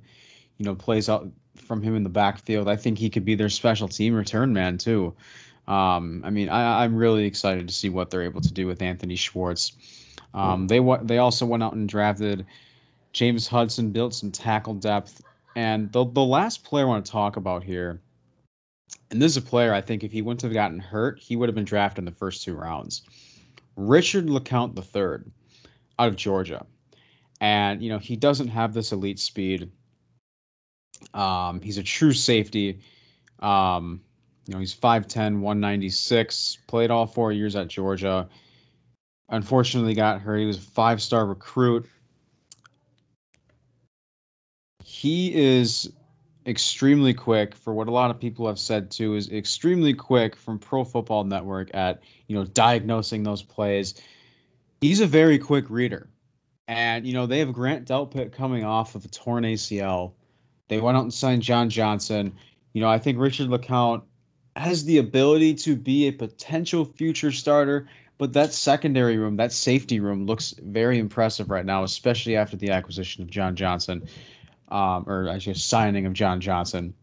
you know, plays out from him in the backfield. I think he could be their special team return man too. Um, I mean, I, am really excited to see what they're able to do with Anthony Schwartz. Um, they they also went out and drafted James Hudson, built some tackle depth, and the the last player I want to talk about here, and this is a player I think if he wouldn't have gotten hurt, he would have been drafted in the first two rounds. Richard LeCounte III, out of Georgia, and you know he doesn't have this elite speed. Um, he's a true safety. Um, you know, he's 5'10, 196, played all four years at Georgia. Unfortunately, got hurt. He was a five star recruit. He is extremely quick for what a lot of people have said too is extremely quick from pro football network at you know diagnosing those plays. He's a very quick reader. And you know they have grant delpit coming off of a torn acl they went out and signed john johnson. You know i think richard LeCounte has the ability to be a potential future starter, but that secondary room, that safety room, looks very impressive right now, especially after the acquisition of John Johnson, um, or actually signing of John Johnson.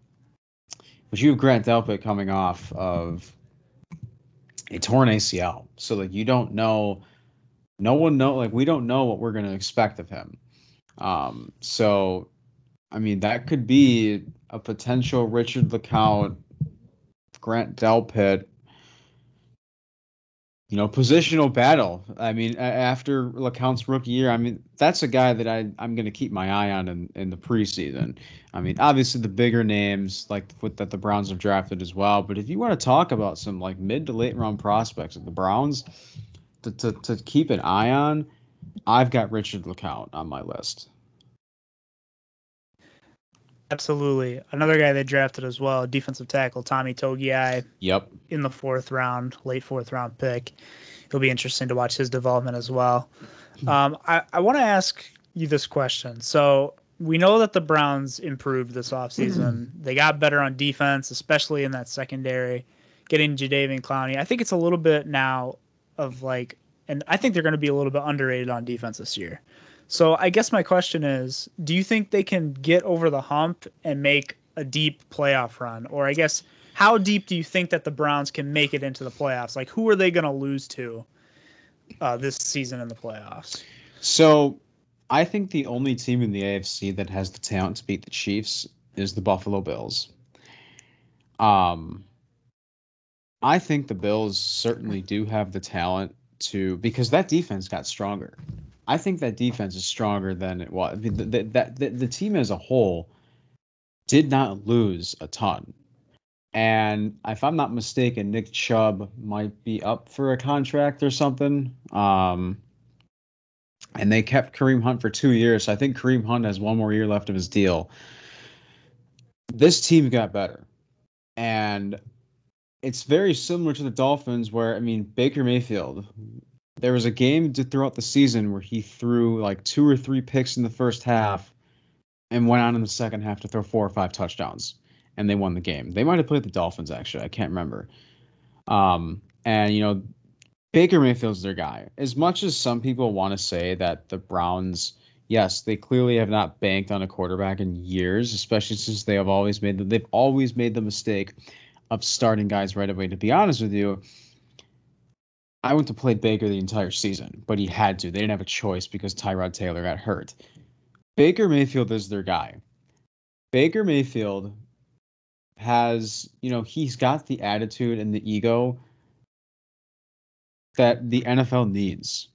But you have Grant Delpit coming off of a torn ACL, so like you don't know, no one know, like we don't know what we're going to expect of him. Um, so, I mean, that could be a potential Richard LeCounte, Grant Delpit. You know, positional battle. I mean, after LeCounte's rookie year, I mean, that's a guy that I, I'm going to keep my eye on in, in the preseason. I mean, obviously the bigger names like what that the Browns have drafted as well. But if you want to talk about some like mid to late round prospects of the Browns to, to, to keep an eye on, I've got Richard LeCounte on my list. Absolutely. Another guy they drafted as well, defensive tackle Tommy Togiai. Yep. In the fourth round, late fourth round pick. It'll be interesting to watch his development as well. Hmm. Um, I, I want to ask you this question. So we know that the Browns improved this offseason. they got better on defense, especially in that secondary, getting Jadeveon Clowney. I think it's a little bit now of like, and I think they're going to be a little bit underrated on defense this year. So I guess my question is, do you think they can get over the hump and make a deep playoff run? Or I guess how deep do you think that the Browns can make it into the playoffs? Like who are they going to lose to uh, this season in the playoffs? So I think the only team in the AFC that has the talent to beat the Chiefs is the Buffalo Bills. Um I think the Bills certainly do have the talent to because that defense got stronger. I think that defense is stronger than it was. I mean, the, the, the, the team as a whole did not lose a ton. And if I'm not mistaken, Nick Chubb might be up for a contract or something. Um, and they kept Kareem Hunt for two years. So I think Kareem Hunt has one more year left of his deal. This team got better. And it's very similar to the Dolphins, where, I mean, Baker Mayfield, there was a game throughout the season where he threw like two or three picks in the first half and went on in the second half to throw four or five touchdowns and they won the game. They might have played the Dolphins actually. I can't remember. Um, and you know, Baker Mayfield's their guy. As much as some people want to say that the Browns, yes, they clearly have not banked on a quarterback in years, especially since they have always made the, they've always made the mistake of starting guys right away. To be honest with you, I went to play Baker the entire season, but he had to. They didn't have a choice because Tyrod Taylor got hurt. Baker Mayfield is their guy. Baker Mayfield has, you know, he's got the attitude and the ego that the NFL needs.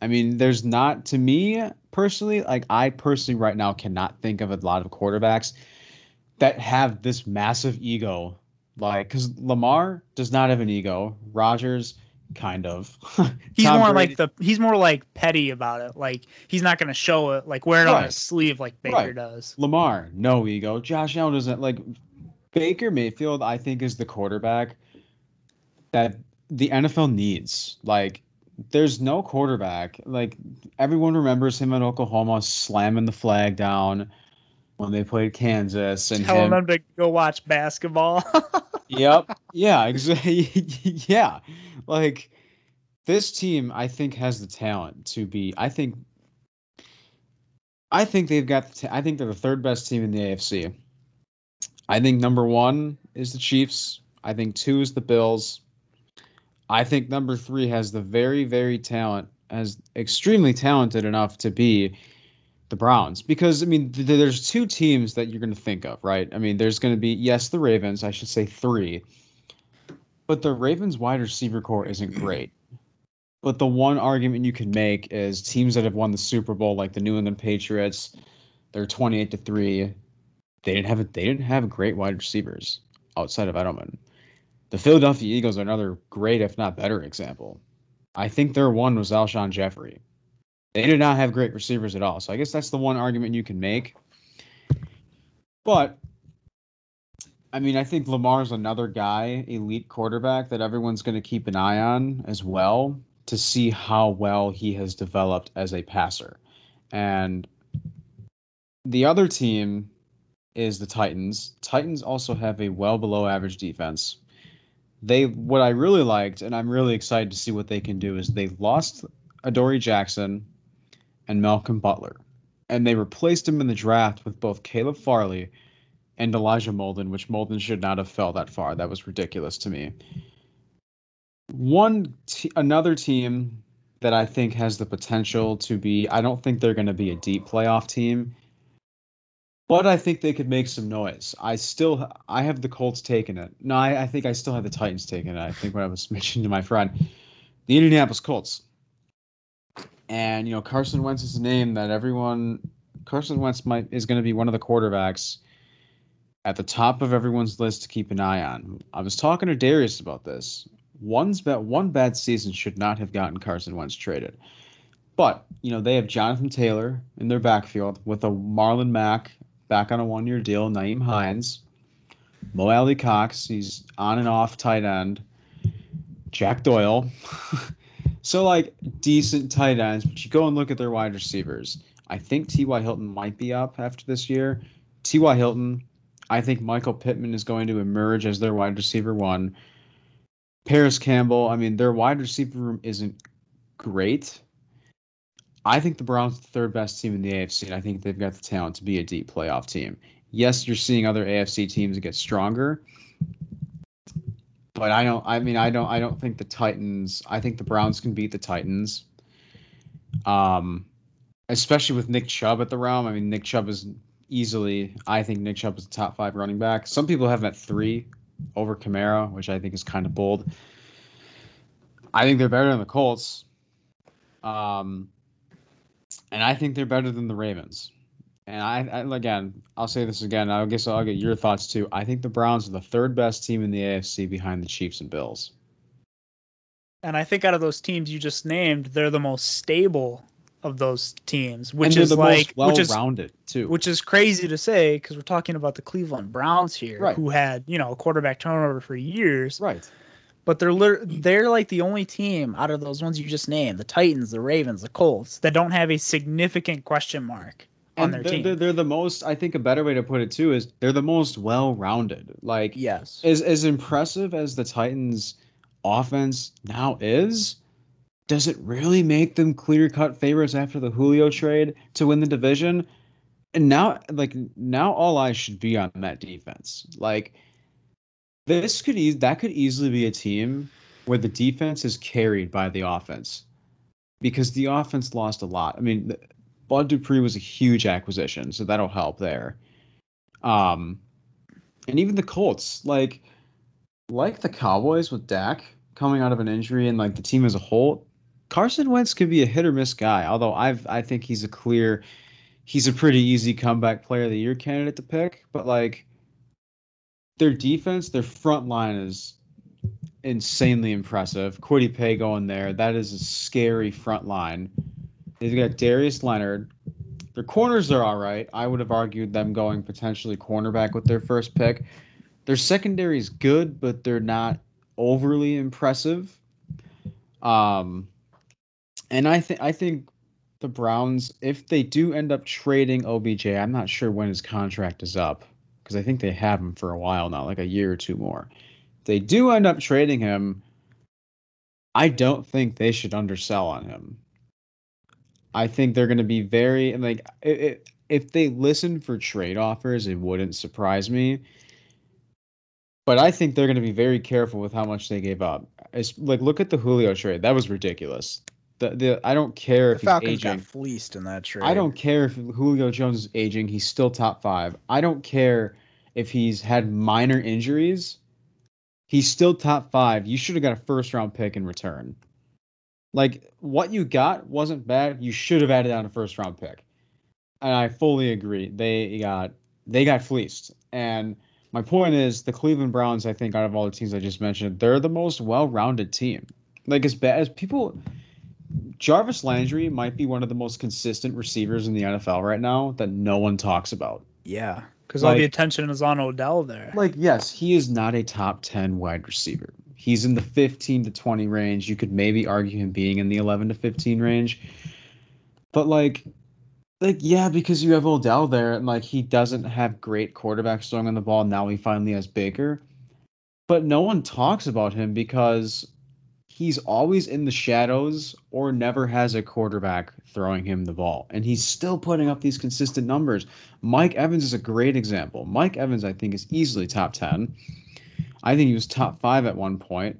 I mean, there's not to me personally, like I personally right now cannot think of a lot of quarterbacks that have this massive ego. Like, because Lamar does not have an ego. Rodgers, kind of. *laughs* he's Tom more Brady. like the he's more like petty about it. Like he's not going to show it, like wear it right. on his sleeve like Baker right. does. Lamar, no ego. Josh Allen doesn't like Baker Mayfield. I think is the quarterback that the NFL needs. Like there's no quarterback. Like everyone remembers him in Oklahoma slamming the flag down when they played Kansas and telling him, them to go watch basketball. *laughs* yep. Yeah. Exactly. *laughs* yeah. Like this team, I think has the talent to be. I think. I think they've got. The I think they're the third best team in the AFC. I think number one is the Chiefs. I think two is the Bills. I think number three has the very, very talent, as extremely talented enough to be the Browns. Because I mean, th- there's two teams that you're going to think of, right? I mean, there's going to be yes, the Ravens. I should say three, but the Ravens wide receiver core isn't great. But the one argument you can make is teams that have won the Super Bowl, like the New England Patriots, they're 28 to three. They didn't have a, they didn't have great wide receivers outside of Edelman. The Philadelphia Eagles are another great, if not better, example. I think their one was Alshon Jeffery. They did not have great receivers at all. So I guess that's the one argument you can make. But I mean, I think Lamar's another guy, elite quarterback that everyone's going to keep an eye on as well to see how well he has developed as a passer. And the other team is the Titans. Titans also have a well below average defense. They what I really liked, and I'm really excited to see what they can do, is they lost Adoree Jackson and Malcolm Butler. And they replaced him in the draft with both Caleb Farley and Elijah Molden, which Molden should not have fell that far. That was ridiculous to me. One another team that I think has the potential to be I don't think they're going to be a deep playoff team but I think they could make some noise. I still, I have the Colts taking it. No, I, I think I still have the Titans taking it. I think when I was *laughs* mentioning to my friend, the Indianapolis Colts. And you know, Carson Wentz is a name that everyone, Carson Wentz might is going to be one of the quarterbacks at the top of everyone's list to keep an eye on. I was talking to Darius about this. One's bet one bad season should not have gotten Carson Wentz traded. But, you know, they have Jonathan Taylor in their backfield with a Marlon Mack back on a one year deal. Nyheim Hines, Mo Alie-Cox, he's on and off tight end. Jack Doyle. *laughs* so like decent tight ends, but you go and look at their wide receivers. I think T.Y. Hilton might be up after this year. T.Y. Hilton, I think Michael Pittman is going to emerge as their wide receiver one. Parris Campbell, I mean, their wide receiver room isn't great. I think the Browns are the third best team in the AFC, and I think they've got the talent to be a deep playoff team. Yes, you're seeing other AFC teams get stronger, but I don't. I mean, I don't. I don't think the Titans. I think the Browns can beat the Titans. Um, especially with Nick Chubb at the realm. I mean, Nick Chubb is easily. I think Nick Chubb is a top five running back. Some people have him at three over Kamara, which I think is kind of bold. I think they're better than the Colts. Um, and I think they're better than the Ravens. And I, I, again, I'll say this again. I guess I'll get your thoughts too. I think the Browns are the third best team in the AFC behind the Chiefs and Bills. And I think out of those teams you just named, they're the most stable of those teams, which is like well which is rounded too. which is crazy to say because we're talking about the Cleveland Browns here, Right. who had you know a quarterback turnover for years, right. but they're lit- they're like the only team out of those ones you just named, the Titans, the Ravens, the Colts, that don't have a significant question mark on And their they're, team. They're, the most. I think a better way to put it too is they're the most well-rounded. Like yes, as as impressive as the Titans' offense now is, does it really make them clear-cut favorites after the Julio trade to win the division? And now, like now, all eyes should be on that defense. Like this could e- that could easily be a team where the defense is carried by the offense because the offense lost a lot. I mean, the- Bud Dupree was a huge acquisition, so that'll help there. Um, and even the Colts, like like the Cowboys with Dak coming out of an injury and like the team as a whole, Carson Wentz could be a hit or miss guy. Although I've I think he's a clear, he's a pretty easy comeback player of the year candidate to pick. But like their defense, their front line is insanely impressive. Kwity Paye going there, that is a scary front line. They've got Darius Leonard. Their corners are all right. I would have argued them going potentially cornerback with their first pick. Their secondary is good, but they're not overly impressive. Um, and I think I think the Browns, if they do end up trading OBJ, I'm not sure when his contract is up because I think they have him for a while now, like a year or two more. If they do end up trading him, I don't think they should undersell on him. I think they're going to be very and like i i if they listen for trade offers, it wouldn't surprise me. But I think they're going to be very careful with how much they gave up. It's like look at the Julio trade; that was ridiculous. The the I don't care the if he's Falcons aging. got fleeced in that trade. I don't care if Julio Jones is aging; he's still top five. I don't care if he's had minor injuries; he's still top five. You should have got a first round pick in return. Like what you got wasn't bad. You should have added on a first round pick, and I fully agree. They got they got fleeced. And my point is, the Cleveland Browns. I think out of all the teams I just mentioned, they're the most well rounded team. Like as bad as people. Jarvis Landry might be one of the most consistent receivers in the NFL right now that no one talks about. Yeah, because all the attention is on Odell there. Like, yes, he is not a top 10 wide receiver. He's in the 15 to 20 range. You could maybe argue him being in the 11 to 15 range. But like like yeah, because you have Odell there and like he doesn't have great quarterbacks throwing on the ball. Now he finally has Baker. But no one talks about him because he's always in the shadows or never has a quarterback throwing him the ball. And he's still putting up these consistent numbers. Mike Evans is a great example. Mike Evans, I think, is easily top 10. I think he was top five at one point.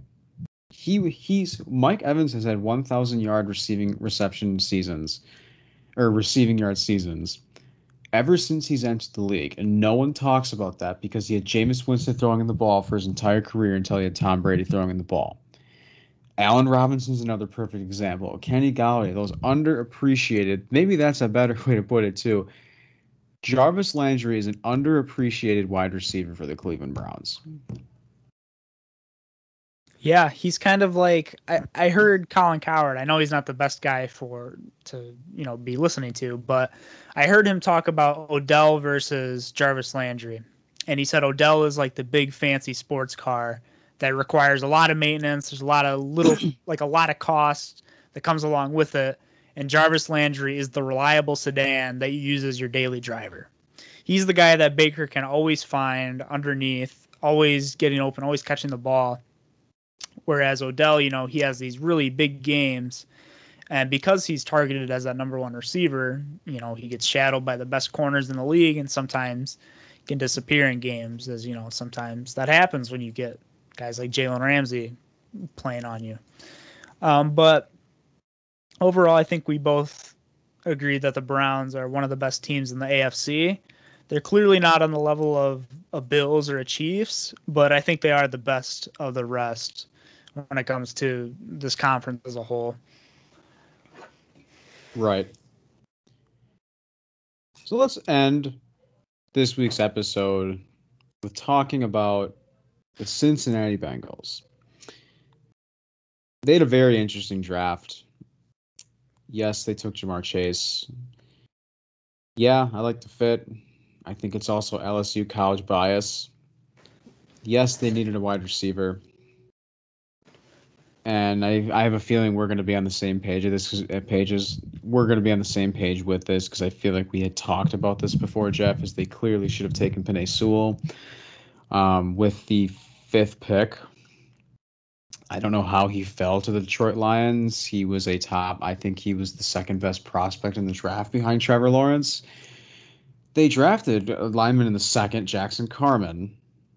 He he's Mike Evans has had 1,000 yard receiving reception seasons, or receiving yard seasons, ever since he's entered the league, and no one talks about that because he had Jameis Winston throwing in the ball for his entire career until he had Tom Brady throwing in the ball. Allen Robinson's another perfect example. Kenny Golladay, those underappreciated. Maybe that's a better *laughs* way to put it too. Jarvis Landry is an underappreciated wide receiver for the Cleveland Browns. Yeah, he's kind of like I, I heard Colin Cowherd. I know he's not the best guy for to you know be listening to, but I heard him talk about Odell versus Jarvis Landry, and he said Odell is like the big fancy sports car that requires a lot of maintenance. There's a lot of little *clears throat* like a lot of cost that comes along with it, and Jarvis Landry is the reliable sedan that you use as your daily driver. He's the guy that Baker can always find underneath, always getting open, always catching the ball. Whereas Odell, you know, he has these really big games. And because he's targeted as that number one receiver, you know, he gets shadowed by the best corners in the league and sometimes can disappear in games, as you know, sometimes that happens when you get guys like Jalen Ramsey playing on you. Um, but overall, I think we both agree that the Browns are one of the best teams in the AFC. They're clearly not on the level of a Bills or a Chiefs, but I think they are the best of the rest when it comes to this conference as a whole. Right. So let's end this week's episode with talking about the Cincinnati Bengals. They had a very interesting draft. Yes, they took Ja'Marr Chase. Yeah, I like the fit. I think it's also LSU college bias. Yes, they needed a wide receiver. And I, I have a feeling we're going to be on the same page of this at pages. We're going to be on the same page with this because I feel like we had talked about this before, Jeff, as they clearly should have taken Penei Sewell um, with the fifth pick. I don't know how he fell to the Detroit Lions. He was a top, I think he was the second best prospect in the draft behind Trevor Lawrence. They drafted a lineman in the second, Jackson Carman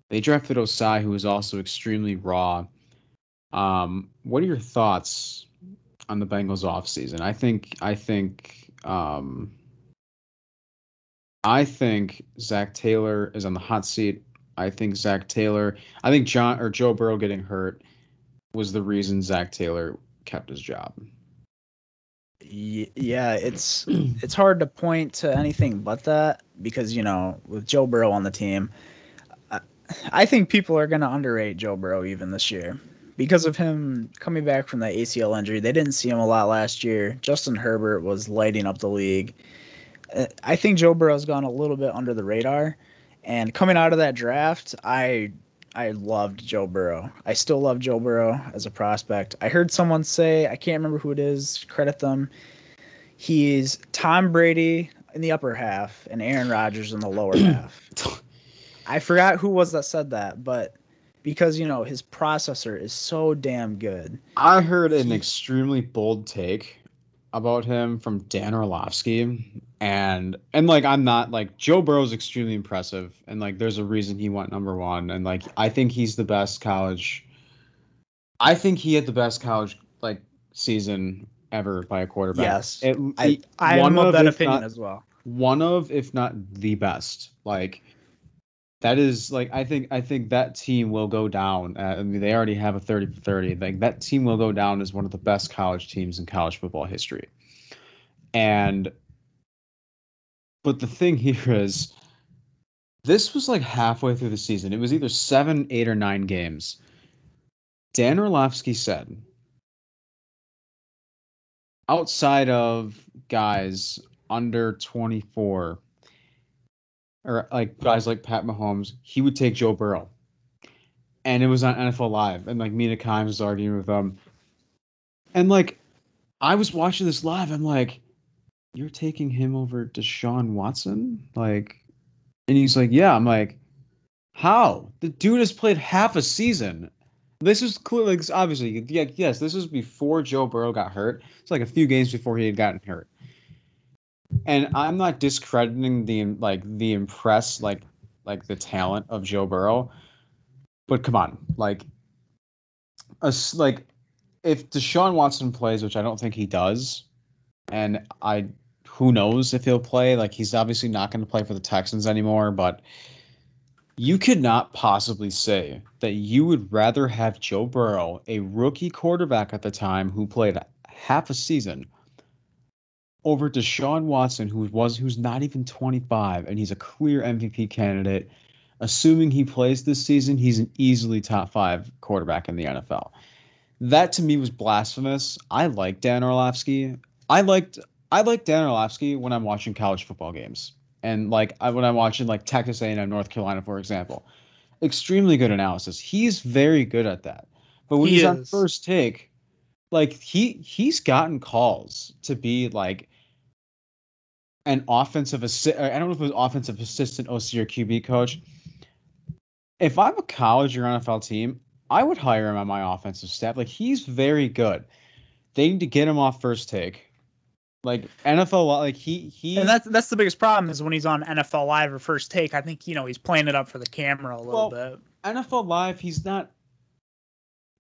They drafted Ossai who was also extremely raw. Um, what are your thoughts on the Bengals offseason? I think I think um, I think Zac Taylor is on the hot seat. I think Zac Taylor. I think John or Joe Burrow getting hurt was the reason Zac Taylor kept his job. Yeah, it's *clears throat* it's hard to point to anything but that because you know with Joe Burrow on the team, I, I think people are going to underrate Joe Burrow even this year because of him coming back from the ACL injury. They didn't see him a lot last year. Justin Herbert was lighting up the league. Uh, I think Joe Burrow's gone a little bit under the radar, and coming out of that draft, I I loved Joe Burrow. I still love Joe Burrow as a prospect. I heard someone say, I can't remember who it is, credit them. He's Tom Brady in the upper half and Aaron Rodgers in the lower *clears throat* half. I forgot who was that said that, but because you know his processor is so damn good. I heard an extremely bold take about him from Dan Orlovsky, and and like I'm not like Joe Burrow's extremely impressive, and like there's a reason he went number one, and like I think he's the best college. I think he had the best college like season ever by a quarterback. Yes, it, I I am of that opinion not, as well. One of, if not the best, like that is like I think I think that team will go down. Uh, I mean, they already have a thirty for thirty. Like that team will go down as one of the best college teams in college football history. And but the thing *laughs* here is, this was like halfway through the season. It was either seven, eight, or nine games. Dan Orlovsky said, outside of guys under 24 or like guys like Pat Mahomes, he would take Joe Burrow. And it was on NFL Live, and like Mina Kimes was arguing with them. And like, I was watching this live. I'm like, "You're taking him over Deshaun Watson?" Like, and he's like, "Yeah." I'm like, "How? The dude has played half a season. This is clearly, like, obviously, yeah, yes, this was before Joe Burrow got hurt. It's like a few games before he had gotten hurt and I'm not discrediting the like the impress like like the talent of Joe Burrow, but come on, like us like if Deshaun Watson plays, which I don't think he does, and I who knows if he'll play. Like he's obviously not going to play for the Texans anymore, but you could not possibly say that you would rather have Joe Burrow, a rookie quarterback at the time who played half a season, over Deshaun Watson, who was who's not even 25, and he's a clear MVP candidate. Assuming he plays this season, he's an easily top five quarterback in the NFL. That to me was blasphemous. I like Dan Orlovsky. I liked I like Dan Orlovsky when I'm watching college football games, and like I, when I'm watching like Texas A&M, North Carolina, for example. Extremely good analysis. He's very good at that. But when He he's on first take, like he he's gotten calls to be like an offensive assist. Uh, I don't know if it was offensive assistant, OC or QB coach. If I'm a college or NFL team, I would hire him on my offensive staff. Like he's very good. They need to get him off first take. Like NFL, like he he. And that's that's the biggest problem is when he's on NFL Live or First Take. I think you know he's playing it up for the camera a little Well, bit. NFL Live, he's not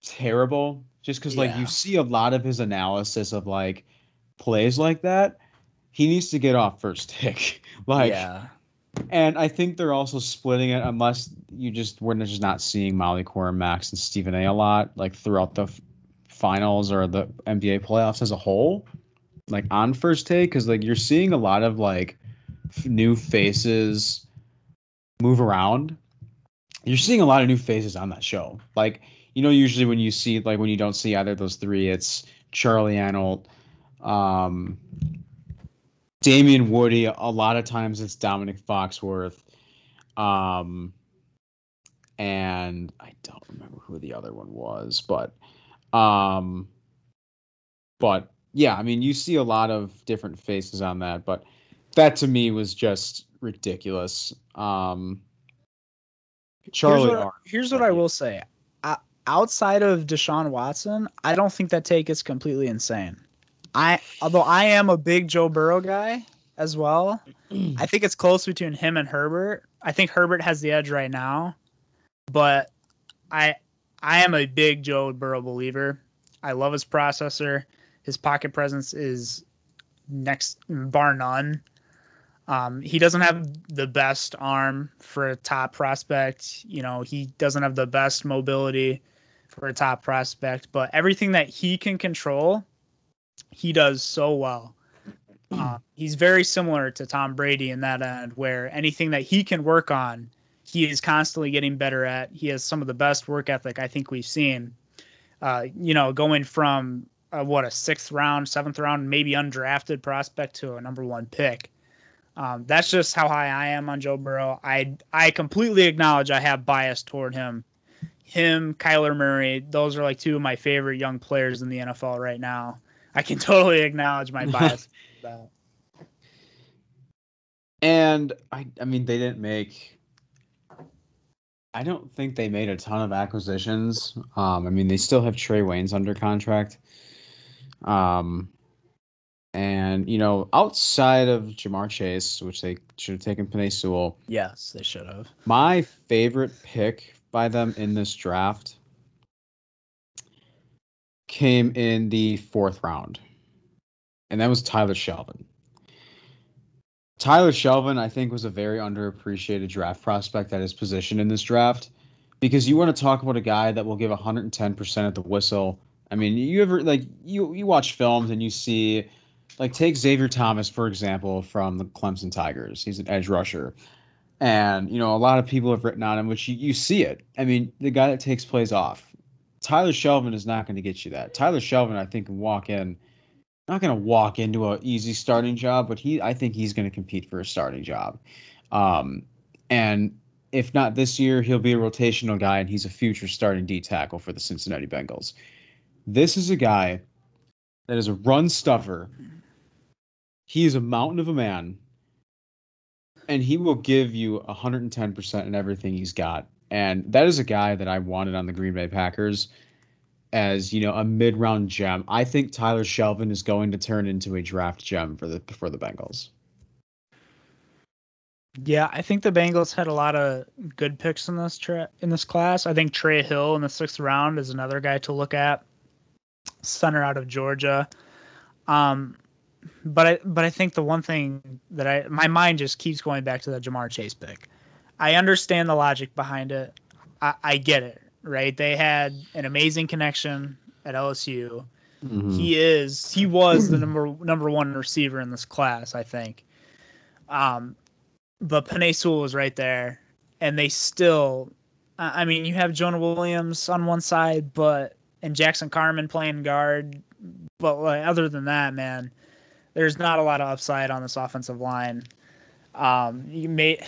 terrible. Just because like you see a lot of his analysis of like plays like that, he needs to get off first take. *laughs* like, yeah. and I think they're also splitting it unless you just we're just not seeing Molly Max, and Stephen A. a lot like throughout the f- finals or the NBA playoffs as a whole, like on first take because like you're seeing a lot of like f- new faces move around. You're seeing a lot of new faces on that show. Like you know, usually when you see like when you don't see either of those three, it's Charlie Arnold, um, Damien Woody. A lot of times it's Domonique Foxworth. Um, and I don't remember who the other one was, but um, but yeah, I mean, you see a lot of different faces on that, but that to me was just ridiculous. Um, Charlie, here's what, here's what I will say. I, outside of Deshaun Watson, I don't think that take is completely insane. I although I am a big Joe Burrow guy as well. *clears throat* I think it's close between him and Herbert. I think Herbert has the edge right now, but I I am a big Joe Burrow believer. I love his processor. His pocket presence is next bar none. Um, he doesn't have the best arm for a top prospect. You know, he doesn't have the best mobility for a top prospect, but everything that he can control, he does so well. *clears throat* Uh, he's very similar to Tom Brady in that end, where anything that he can work on, he is constantly getting better at. He has some of the best work ethic I think we've seen. Uh, you know, going from what a sixth round, seventh round, maybe undrafted prospect to a number one pick. Um, that's just how high I am on Joe Burrow. I I completely acknowledge I have bias toward him. Him, Kyler Murray, those are like two of my favorite young players in the NFL right now. I can totally acknowledge my *laughs* bias. that. And I, I mean, they didn't make. I don't think they made a ton of acquisitions. Um, I mean, they still have Trae Waynes under contract. Um, and you know, outside of Ja'Marr Chase, which they should have taken Penei Sewell, Yes, they should have. my favorite pick by them in this draft came in the fourth round, and that was Tyler Shelvin. Tyler Shelvin, I think, was a very underappreciated draft prospect at his position in this draft because you want to talk about a guy that will give 110% at the whistle. I mean, you ever like you you watch films and you see like take Xavier Thomas for example from the Clemson Tigers. He's an edge rusher. And you know, a lot of people have written on him, which you, you see it. I mean, the guy that takes plays off. Tyler Shelvin is not going to get you that. Tyler Shelvin, I think, can walk in not going to walk into an easy starting job, but he I think he's going to compete for a starting job. Um, and if not this year, he'll be a rotational guy, and he's a future starting D tackle for the Cincinnati Bengals. This is a guy that is a run stuffer. He is a mountain of a man, and he will give you 110% in everything he's got. And that is a guy that I wanted on the Green Bay Packers as you know a mid-round gem. I think Tyler Shelvin is going to turn into a draft gem for the for the Bengals. Yeah, I think the Bengals had a lot of good picks in this tra- in this class. I think Trey Hill in the sixth round is another guy to look at. Center out of Georgia. Um, but I but I think the one thing that I my mind just keeps going back to the Ja'Marr Chase pick. I understand the logic behind it. I, I get it, right? They had an amazing connection at LSU. Mm-hmm. He is he was the number number one receiver in this class, I think. Um, but Penei Sewell was right there, and they still. I mean, you have Jonah Williams on one side, but and Jackson Carman playing guard, but like, other than that, man, there's not a lot of upside on this offensive line. Um, you may,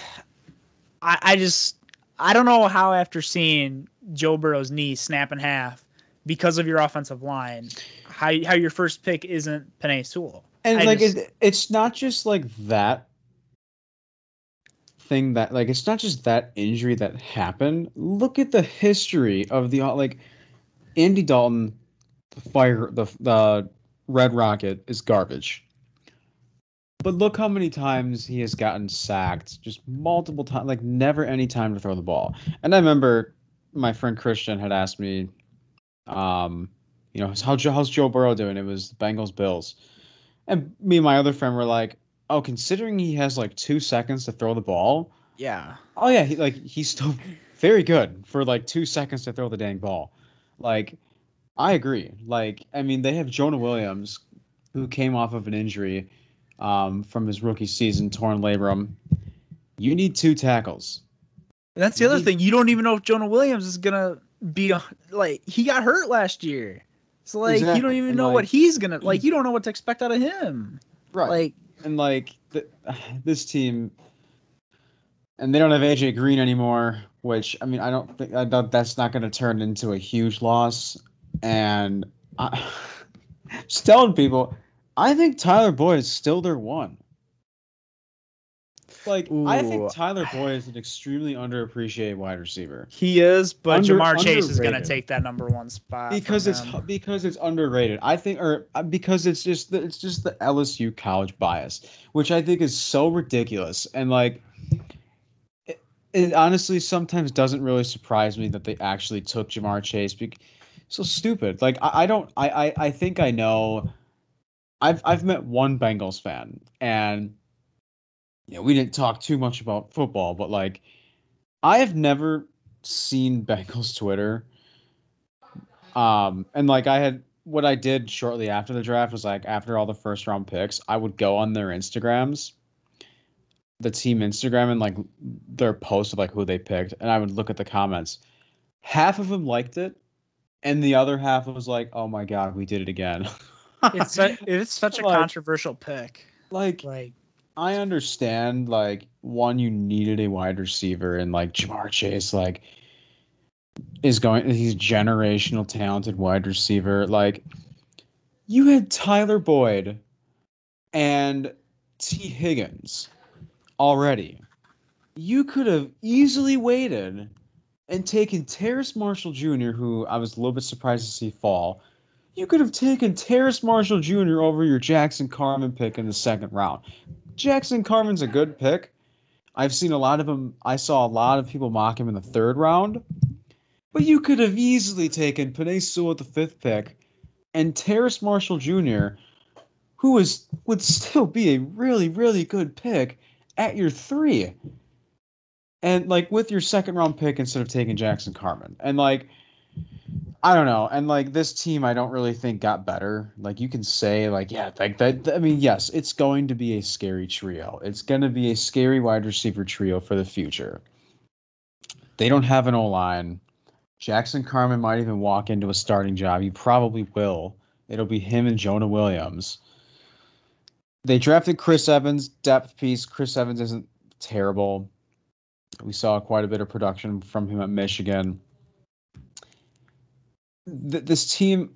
I, I just, I don't know how after seeing Joe Burrow's knee snap in half, because of your offensive line, how how your first pick isn't Penei Sewell. And I like just- it, it's not just like that thing that like it's not just that injury that happened. Look at the history of the like Andy Dalton, the fire the the Red Rocket is garbage. But look how many times he has gotten sacked, just multiple times, like never any time to throw the ball. And I remember my friend Christian had asked me, um, you know, how's Joe, how's Joe Burrow doing? It was Bengals Bills. And me and my other friend were like, "Oh, considering he has like two seconds to throw the ball, Yeah. oh yeah, he like he's still very good for like two seconds to throw the dang ball." Like, I agree. Like, I mean, they have Jonah Williams, who came off of an injury um, from his rookie season, torn labrum. You need two tackles. And that's the other He- thing. You don't even know if Jonah Williams is gonna be like he got hurt last year. So like you don't even and, know what he's gonna like. You don't know what to expect out of him. Right. Like and like the, *sighs* this team and they don't have AJ Green anymore, which I mean I don't think I don't, that's not going to turn into a huge loss. And I, *laughs* just telling people, I think Tyler Boyd is still their one. Like I think Tyler Boyd is an extremely underappreciated wide receiver he is, but Under- Ja'Marr Chase is gonna take that number one spot because it's him. because it's underrated. I think, or uh, because it's just the, it's just the LSU college bias, which I think is so ridiculous. And like, it, it honestly sometimes doesn't really surprise me that they actually took Ja'Marr Chase. Bec- so stupid. Like I, I don't. I, I I think I know. I've I've met one Bengals fan, and you know, we didn't talk too much about football, but like, I have never seen *laughs* Bengals Twitter um, and like I had what I did shortly after the draft was like after all the first round picks, I would go on their Instagrams, the team Instagram, and like their post of like who they picked, and I would look at the comments. Half of them liked it, and the other half was like, "Oh my god, we did it again." *laughs* it's su- *laughs* it's such a Like- controversial pick. like Like I understand like one you needed a wide receiver and like Ja'Marr Chase like is going he's generational talented wide receiver like you had Tyler Boyd and Tee Higgins already. You could have easily waited and taken Terrace Marshall Jr., who I was a little bit surprised to see fall. You could have taken Terrace Marshall Jr. over your Jackson Carman pick in the second round. Jackson Carman's a good pick. I've seen a lot of him. I saw a lot of people mock him in the third round. But you could have easily taken Penei Sewell at the fifth pick and Terrace Marshall Jr., who is would still be a really, really good pick at your three. And like with your second round pick instead of taking Jackson Carman. And like I don't know. And like this team, I don't really think got better. Like you can say, like, yeah, like that. I mean, yes, it's going to be a scary trio. It's going to be a scary wide receiver trio for the future. They don't have an O line. Jackson Carman might even walk into a starting job. He probably will. It'll be him and Jonah Williams. They drafted Chris Evans, depth piece. Chris Evans isn't terrible. We saw quite a bit of production from him at Michigan th- this team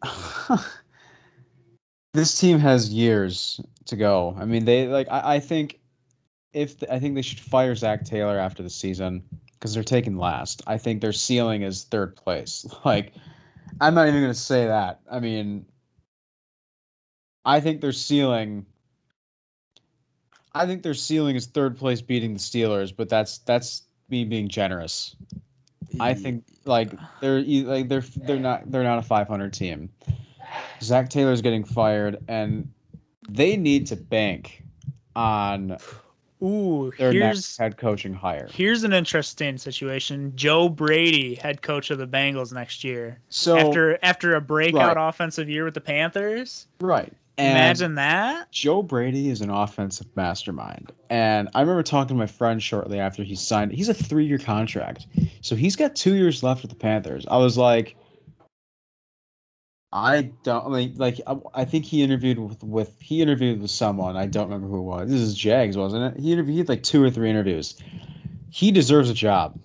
*laughs* this team has years to go. I mean, they like I, I think if I think they should fire Zac Taylor after the season because they're taking last. I think their ceiling is third place. *laughs* Like I'm not even going to say that. I mean, I think their ceiling I think their ceiling is third place beating the Steelers, but that's that's me being generous. I think like they're e- like they're they're not they're not a 500 team. Zac Taylor's getting fired, and they need to bank on ooh, their here's next head coaching hire. here's an interesting situation. Joe Brady, head coach of the Bengals next year. So after after a breakout Right. offensive year with the Panthers. right, and Imagine that. Joe Brady is an offensive mastermind, and I remember talking to my friend shortly after he signed. He's a three-year contract, so he's got two years left with the Panthers. I was like. I don't I mean, like. I, I think he interviewed with with he interviewed with someone. I don't remember who it was. This is Jags, wasn't it? He interviewed he had like two or three interviews. He deserves a job,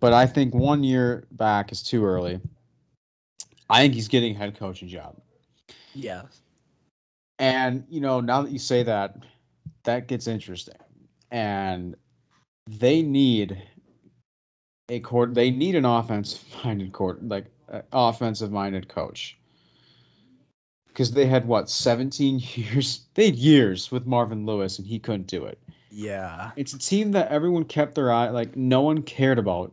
but I think one year back is too early. I think he's getting a head coaching job. Yeah. And you know, now that you say that, that gets interesting. And they need a court. They need an offensive-minded court, like uh, offensive-minded coach. Because they had what 17 *laughs* years? They had years with Marvin Lewis, and he couldn't do it. Yeah. It's a team that everyone kept their eye, like no one cared about,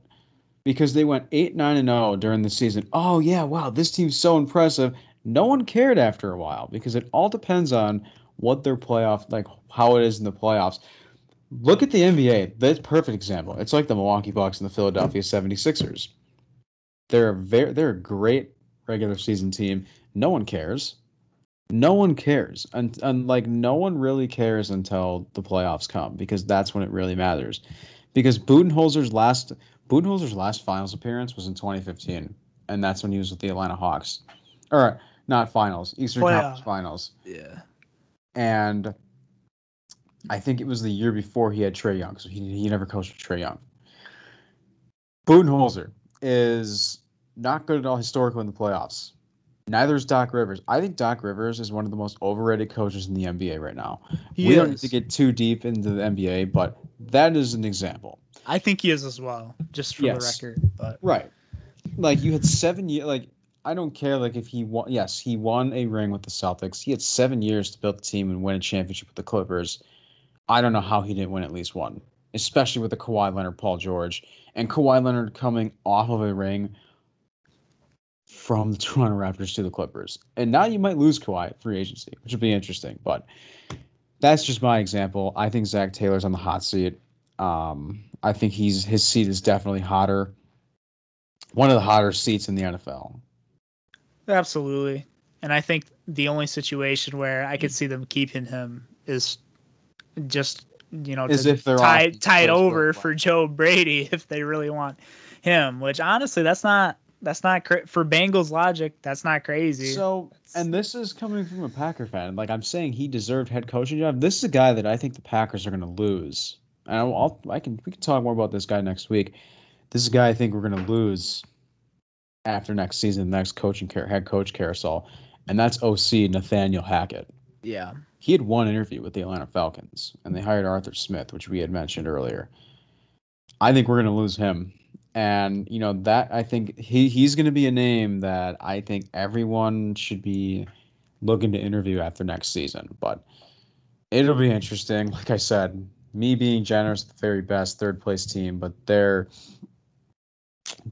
because they went eight, nine, and zero during the season. Oh yeah, wow, this team's so impressive. No one cared after a while because it all depends on what their playoff, like how it is in the playoffs. Look at the NBA. That's perfect example. It's like the Milwaukee Bucks and the Philadelphia 76ers. They're a very they're a great regular season team. No one cares. No one cares. And, and like no one really cares until the playoffs come because that's when it really matters. Because Budenholzer's last Budenholzer's last finals appearance was in 2015 and that's when he was with the Atlanta Hawks. Or not finals, Eastern Playoff. Conference Finals. Yeah. And I think it was the year before he had Trae Young, so he he never coached Trae Young. Budenholzer is not good at all historically in the playoffs. Neither is Doc Rivers. I think Doc Rivers is one of the most overrated coaches in the NBA right now. He we don't need to get too deep into the NBA, but that is an example. I think he is as well, just for Yes. the record. But Right. Like you had seven years. Like I don't care. Like if he won, yes, he won a ring with the Celtics. He had seven years to build the team and win a championship with the Clippers. I don't know how he didn't win at least one, especially with the Kawhi Leonard, Paul George, and Kawhi Leonard coming off of a ring from the Toronto Raptors to the Clippers. And now you might lose Kawhi free agency, which would be interesting. But that's just my example. I think Zac Taylor's on the hot seat. Um, I think he's his seat is definitely hotter. One of the hotter seats in the NFL. Absolutely. And I think the only situation where I could hmm. see them keeping him is just you know As to if they're tie off- tie it over for Joe Brady *laughs* if they really want him. Which honestly, that's not that's not cra- for Bengals logic. That's not crazy. So, and this is coming from a Packer fan. Like I'm saying, he deserved head coaching job. This is a guy that I think the Packers are going to lose. And I'll, I'll, I can we can talk more about this guy next week. This is a guy I think we're going to lose after next season, the next coaching care, head coach carousel, and that's OC Nathaniel Hackett. Yeah. He had one interview with the Atlanta Falcons, and they hired Arthur Smith, which we had mentioned earlier. I think we're going to lose him, and you know that I think he he's going to be a name that I think everyone should be looking to interview after next season. But it'll be interesting. Like I said, me being generous, the very best third place team, but they're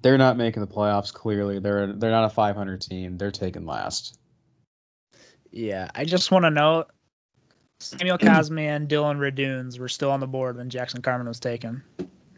they're not making the playoffs. Clearly, they're they're not a 500 team. They're taking last. Yeah. I just want to note Samuel *clears throat* Cosmi and Dillon Radunz were still on the board when Jackson Carman was taken.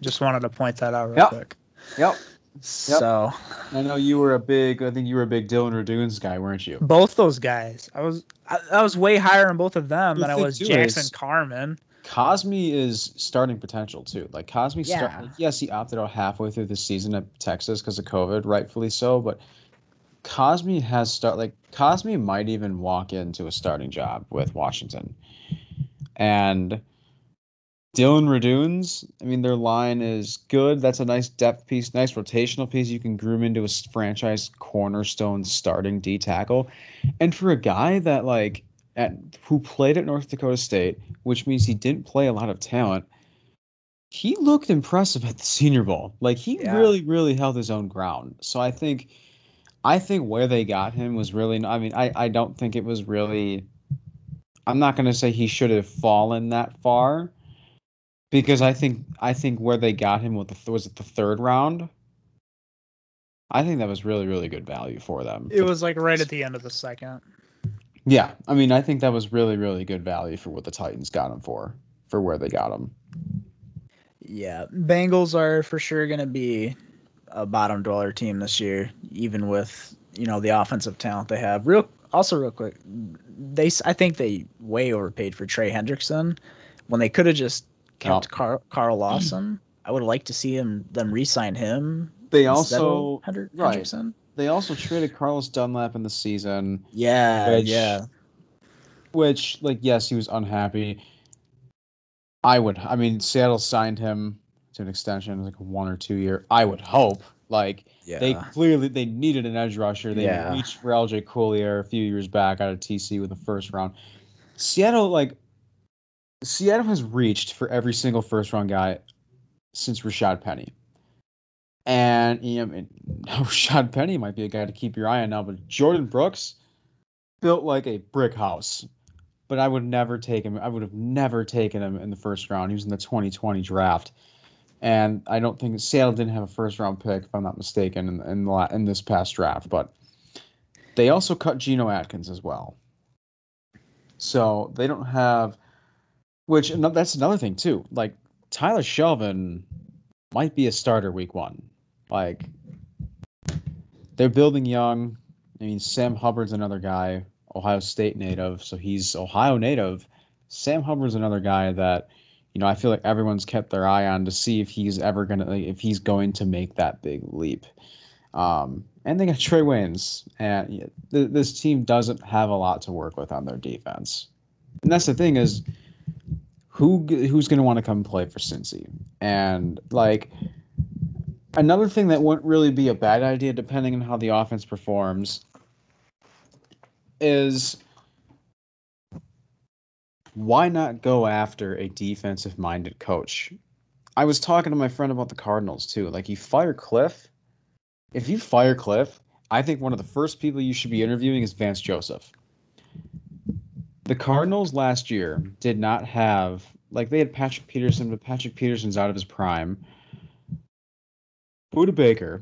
Just wanted to point that out real Yep. quick. Yep. So I know you were a big. I think you were a big Dillon Radunz guy, weren't you? Both those guys, I was I, I was way higher on both of them The than I was Jackson is- Carman. Cosmi is starting potential too. Like Cosmi, start, Yeah. like, yes, he opted out halfway through the season at Texas because of COVID, rightfully so. But Cosmi has start like Cosmi might even walk into a starting job with Washington, and Dillon Radunz. I mean, their line is good. That's a nice depth piece, nice rotational piece. You can groom into a franchise cornerstone starting D tackle, and for a guy that like at who played at North Dakota State, which means he didn't play a lot of talent. He looked impressive at the Senior Bowl. Like he Yeah. really, really held his own ground. So I think, I think where they got him was really. I mean, I I don't think it was really. I'm not going to say he should have fallen that far, because I think I think where they got him with the was it the third round. I think that was really really good value for them. It was like right at the end of the second. Yeah, I mean, I think that was really, really good value for what the Titans got him for, for where they got him. yeah, Bengals are for sure going to be a bottom dweller team this year, even with you know the offensive talent they have. Real also real quick, they I think they way overpaid for Trey Hendrickson when they could have just kept Oh. Carl, Carl Lawson. I would like to see him them re-sign him. They also, Hendrickson. right. They also traded Carlos Dunlap in the season, Yeah, Which- yeah, which, like, yes, he was unhappy. I would, I mean, Seattle signed him to an extension, like one or two year. I would hope Like Yeah. they clearly they needed an edge rusher. They Yeah. reached for LJ Collier a few years back out of TC with the first round. Seattle like Seattle has reached for every single first round guy since Rashaad Penny. And you know, Rashaad *laughs* oh, Penny might be a guy to keep your eye on now, but Jordyn Brooks built like a brick house. But I would never take him. I would have never taken him in the first round. He was in the 2020 draft, and I don't think Seattle didn't have a first round pick, if I'm not mistaken, in in, the, in this past draft. But they also cut Geno Atkins as well, so they don't have. Which that's another thing too. Like Tyler Shelvin might be a starter week one. Like they're building young. I mean, Sam Hubbard's another guy, Ohio State native, so he's Ohio native. Sam Hubbard's another guy that, you know, I feel like everyone's kept their eye on to see if he's ever gonna, like, if he's going to make that big leap. Um, and they got Trae Waynes, and th- this team doesn't have a lot to work with on their defense. And that's the thing is, who who's going to want to come play for Cincy? And like another thing that wouldn't really be a bad idea, depending on how the offense performs, is why not go after a defensive minded coach? I was talking to my friend about the Cardinals too. Like you fire Cliff, if you fire Cliff, I think one of the first people you should be interviewing is Vance Joseph. The Cardinals last year did not have like they had Patrick Peterson, but Patrick Peterson's out of his prime. Budda Baker,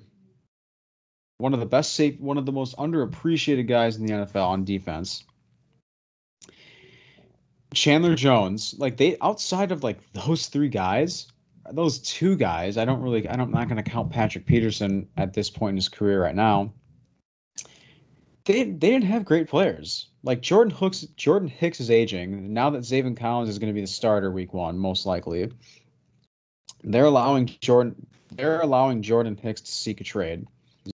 one of the best safe, one of the most underappreciated guys in the NFL on defense. Chandler Jones, like they outside of like those three guys, those two guys, I don't really, I don't, I'm not going to count Patrick Peterson at this point in his career right now. They they didn't have great players. Like Jordan Hooks, Jordan Hicks is aging. Now that Zaven Collins is going to be the starter week one, most likely, they're allowing Jordan, they're allowing Jordan Hicks to seek a trade.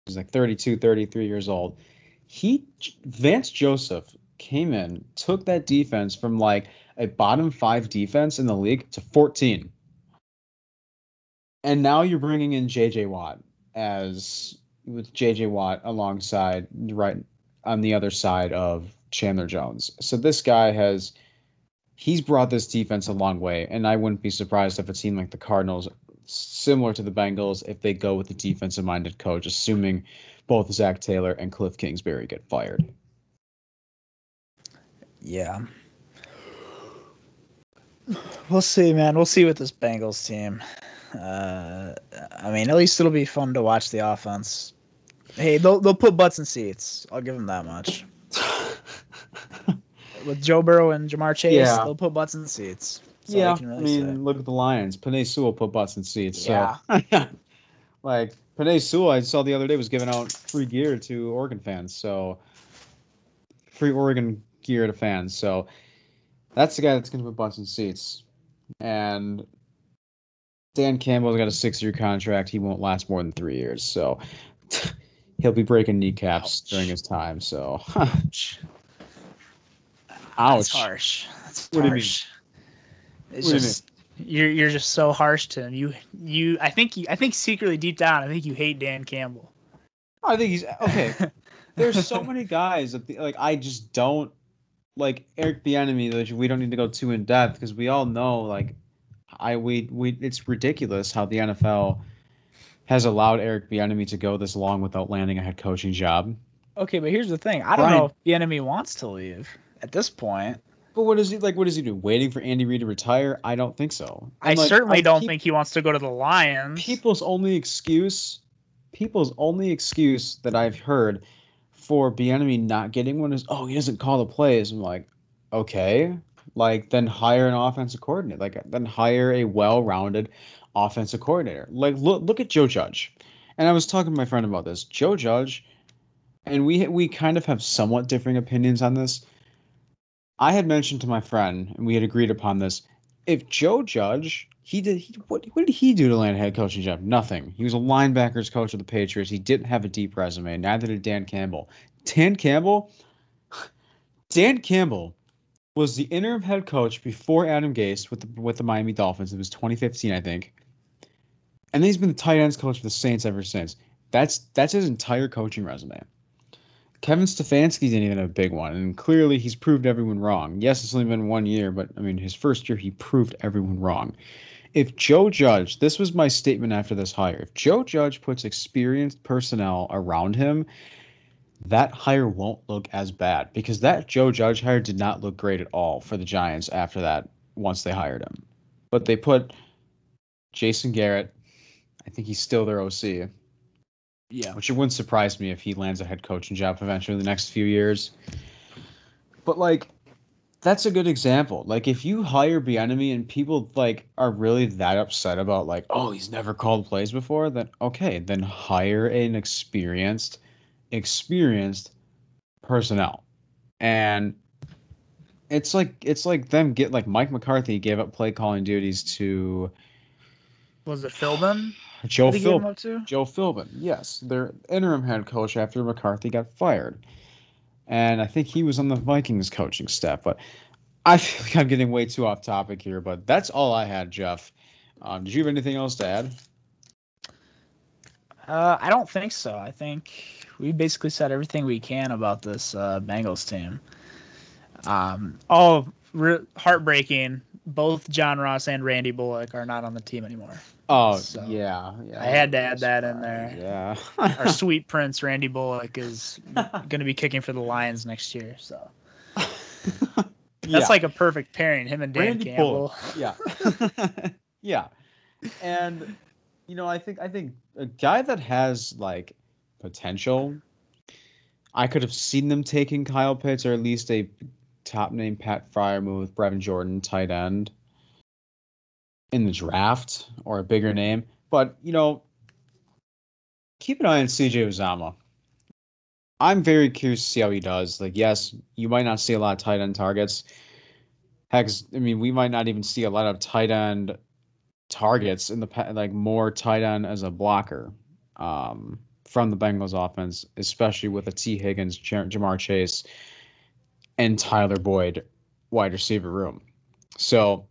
He's like 32, 33 years old. He Vance Joseph came in, took that defense from like a bottom five defense in the league to 14. And now you're bringing in JJ Watt as with JJ Watt alongside right on the other side of Chandler Jones. So this guy has he's brought this defense a long way, and I wouldn't be surprised if a team like the Cardinals, similar to the Bengals, if they go with a defensive minded coach, assuming both Zac Taylor and Cliff Kingsbury get fired. Yeah. We'll see, man. We'll see with this Bengals team. Uh, I mean, at least it'll be fun to watch the offense. Hey, they'll they'll put butts in seats. I'll give them that much. *laughs* With Joe Burrow and Ja'Marr Chase, Yeah. they'll put butts in seats. That's all yeah, can I mean, say. look at the Lions. Penei Sewell put butts in seats. Yeah. So, *laughs* like Penei Sewell, I saw the other day was giving out free gear to Oregon fans. So, free Oregon gear to fans. So, that's the guy that's going to put butts in seats. And Dan Campbell's got a six-year contract. He won't last more than three years. So, *laughs* he'll be breaking kneecaps Ouch. during his time. So, *laughs* Ouch. ouch. That's harsh. That's What do you mean? It's What do you just You're you're just so harsh to him. You you I think you I think secretly deep down I think you hate Dan Campbell. I think he's okay. *laughs* there's so many guys that the, like I just don't like Eric Bieniemy that we don't need to go too in depth because we all know like I we we it's ridiculous how the NFL has allowed Eric Bieniemy to go this long without landing a head coaching job. Okay, but here's the thing. I don't Brian- know if Bieniemy wants to leave at this point. But what is he like? What does he do? Waiting for Andy Reid to retire? I don't think so. I And, like, certainly I- don't peop- think he wants to go to the Lions. people's only excuse people's only excuse that I've heard for Bieniemy not getting one is oh he doesn't call the plays. I'm like, okay. Like then hire an offensive coordinator. Like then hire a well-rounded offensive coordinator. Like look look at Joe Judge. And I was talking to my friend about this. Joe Judge, and we we kind of have somewhat differing opinions on this. I had mentioned to my friend, and we had agreed upon this. If Joe Judge, he did, he, what, what did he do to land a head coaching job? Nothing. He was a linebackers coach of the Patriots. He didn't have a deep resume. Neither did Dan Campbell. Dan Campbell, *sighs* Dan Campbell was the interim head coach before Adam Gase with the with the Miami Dolphins. It was 2015, I think. And then he's been the tight ends coach for the Saints ever since. That's that's his entire coaching resume. Kevin Stefanski didn't even have a big one, and clearly he's proved everyone wrong. Yes, it's only been one year, but I mean, his first year he proved everyone wrong. If Joe Judge, this was my statement after this hire, if Joe Judge puts experienced personnel around him, that hire won't look as bad because that Joe Judge hire did not look great at all for the Giants after that once they hired him. But they put Jason Garrett, I think he's still their OC. Yeah. Which it wouldn't surprise me if he lands a head coaching job eventually in the next few years. But like that's a good example. Like if you hire Bieniemy and people like are really that upset about like, oh, he's never called plays before, then okay, then hire an experienced, experienced personnel. And it's like it's like them get like Mike McCarthy gave up play calling duties to Was it Philbin? Joe Who they gave him Philbin. Joe Philbin, yes, their interim head coach after McCarthy got fired, and I think he was on the Vikings coaching staff. But I *laughs* feel like I'm getting way too off topic here. But that's all I had, Jeff. Um, did you have anything else to add? Uh, I don't think so. I think we basically said everything we can about this uh, Bengals team. Um, Oh, re- heartbreaking. Both John Ross and Randy Bullock are not on the team anymore. Oh So, yeah, yeah. I had to add that in there. Yeah. Our *laughs* sweet prince Randy Bullock is *laughs* going to be kicking for the Lions next year. So that's Yeah. like a perfect pairing. Him and Dan Randy Campbell. Bullock. Yeah. *laughs* yeah. And you know, I think I think a guy that has like potential, I could have seen them taking Kyle Pitts or at least a top name Pat Freiermuth with Brevin Jordan tight end in the draft or a bigger name. But you know, keep an eye on CJ Uzomah. I'm very curious to see how he does. Like, yes, you might not see a lot of tight end targets. Heck, I mean, we might not even see a lot of tight end targets in the like more tight end as a blocker um, from the Bengals offense, especially with a Tee Higgins, Ja'Marr Chase, and Tyler Boyd wide receiver room. So,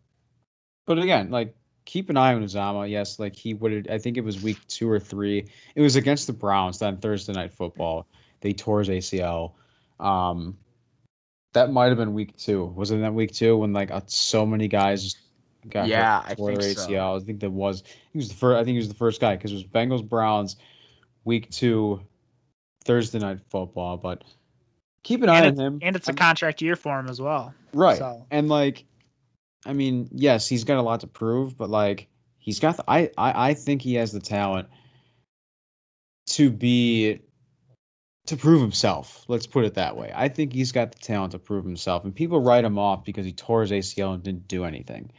but again, like keep an eye on Uzomah. Yes, like he would. I think it was week two or three. It was against the Browns on Thursday Night Football. They tore his ACL. Um, that might have been week two. Was it that week two when like uh, so many guys got hurt, Yeah, I tore their think so. ACL? I think that was he was the first. I think he was the first guy because it was Bengals Browns, week two, Thursday Night Football. But keep an eye on him. And it's a contract year for him as well. Right. So- And like I mean, yes, he's got a lot to prove, but like he's got the, I, I I think he has the talent to be to prove himself. Let's put it that way. I think he's got the talent to prove himself and people write him off because he tore his ACL and didn't do anything.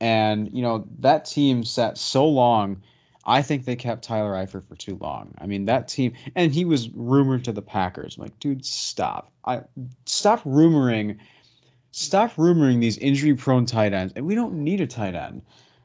And you know, that team sat so long I think they kept Tyler Eifert for too long. I mean, that team, and he was rumored to the Packers. I'm like, dude, stop! I stop rumoring stop rumoring these injury prone tight ends, and we don't need a tight end.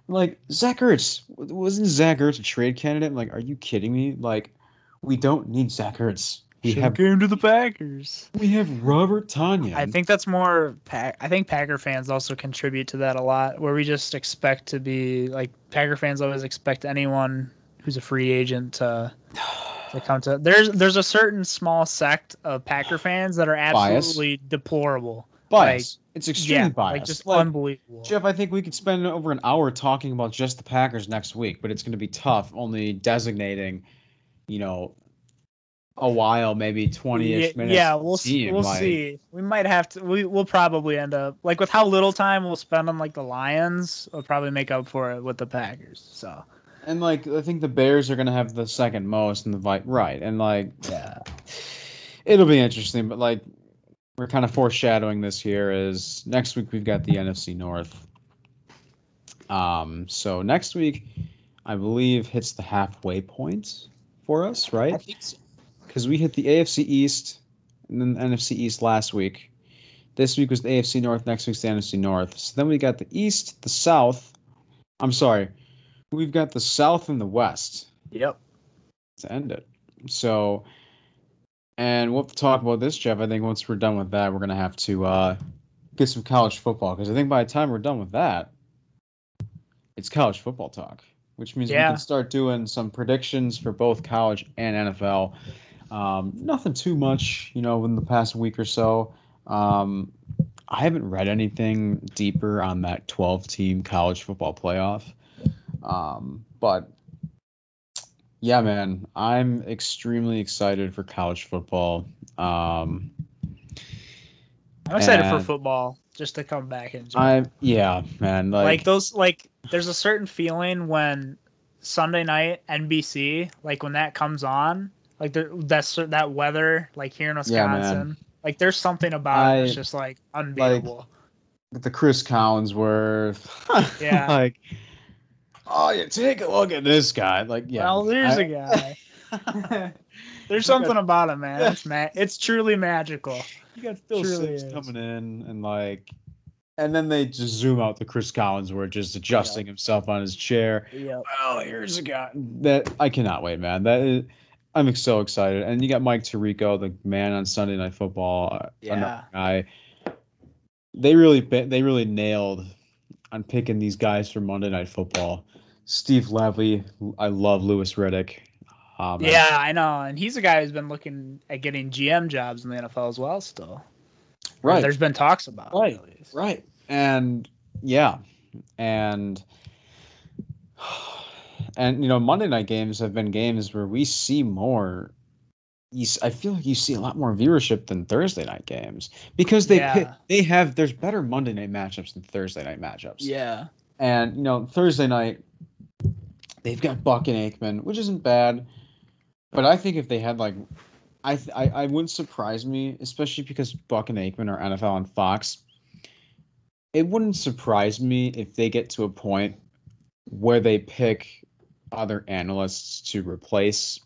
Like Zach Ertz, wasn't Zach Ertz a trade candidate? I'm like, are you kidding me? Like, we don't need Zach Ertz. We Should've have came to the Packers. we have Robert Tonyan. I think that's more. Pack, I think Packer fans also contribute to that a lot, where we just expect to be like Packer fans always expect anyone who's a free agent to to come to. There's there's a certain small sect of Packer fans that are Bias. absolutely deplorable. Bias. it's extremely yeah, biased. like just Like, unbelievable. Jeff, I think we could spend over an hour talking about just the Packers next week, but it's going to be tough. Only designating, you know, a while, maybe twenty-ish yeah, minutes. yeah, we'll see. we'll like- see. We might have to. We we'll probably end up like with how little time we'll spend on like the Lions. We'll probably make up for it with the Packers. So And like, I think the Bears are going to have the second most, and the Vi- right, and like, yeah, it'll be interesting. But like, we're kind of foreshadowing this here. Is next week we've got the NFC North. Um, so next week, I believe hits the halfway point for us, right? think so. because we hit the AFC East and then the NFC East last week. This week was the AFC North. Next week's the NFC North. So then we got the East, the South. I'm sorry, we've got the South and the West Yep. to end it. So, and we'll have to talk about this, Jeff. I think once we're done with that, we're gonna have to uh, get some college football because I think by the time we're done with that, it's college football talk. which means Yeah. we can start doing some predictions for both college and NFL. Um, nothing too much, you know, in the past week or so. Um, I haven't read anything deeper on that 12 team college football playoff. Um, but yeah, man, I'm extremely excited for college football. Um, I'm excited for football just to come back and I yeah, man, like, like, those like there's a certain feeling when Sunday night NBC like when that comes on like there, that's that weather like here in Yeah. Wisconsin like there's something about it that's just like unbeatable. the Chris Collinsworth. *laughs* Yeah. like, oh, you take a look at this guy. Like, yeah. well, there's I- a guy. *laughs* *laughs* There's something about him, man. It's ma- It's truly magical. you got Phil truly Simms is. coming in and like, and then they just zoom out to Chris Collinsworth just adjusting himself on his chair. Yep. Oh, here's a guy that I cannot wait, man. That is, I'm so excited. And you got Mike Tirico, the man on Sunday Night Football. uh, another guy. They really they really nailed on picking these guys for Monday Night Football. Steve Levy, I love Louis Riddick. Um, Yeah, I know, and he's a guy who's been looking at getting GM jobs in the NFL as well. Still, right, There's been talks about Right, it, right, and yeah, and and you know Monday night games have been games where we see more. You, I feel like you see a lot more viewership than Thursday night games because they Yeah. they have there's better Monday night matchups than Thursday night matchups. Yeah. And you know, Thursday night they've got Buck and Aikman, which isn't bad. But I think if they had like I th- I, I wouldn't surprise me, especially because Buck and Aikman are NFL on Fox. It wouldn't surprise me if they get to a point where they pick other analysts to replace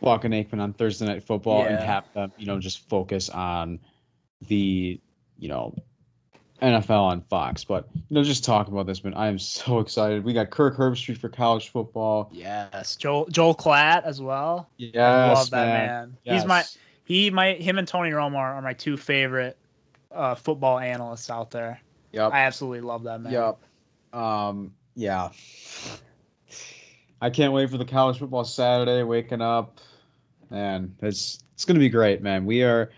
Buck and Aikman on Thursday night football and have them, you know, just focus on the, you know, NFL on Fox. But you know, just talking about this, man, I am so *laughs* excited. We got Kirk Herbstreit for college football. Yes. Joel Joel Klatt as well. Yes, I love that man. man. He's my he my him and Tony Romo are my two favorite uh, football analysts out there. Yep. I absolutely love that man. Yep. Um. Yeah. I can't wait for the college football Saturday. Waking up, man, it's it's gonna be great, man. We are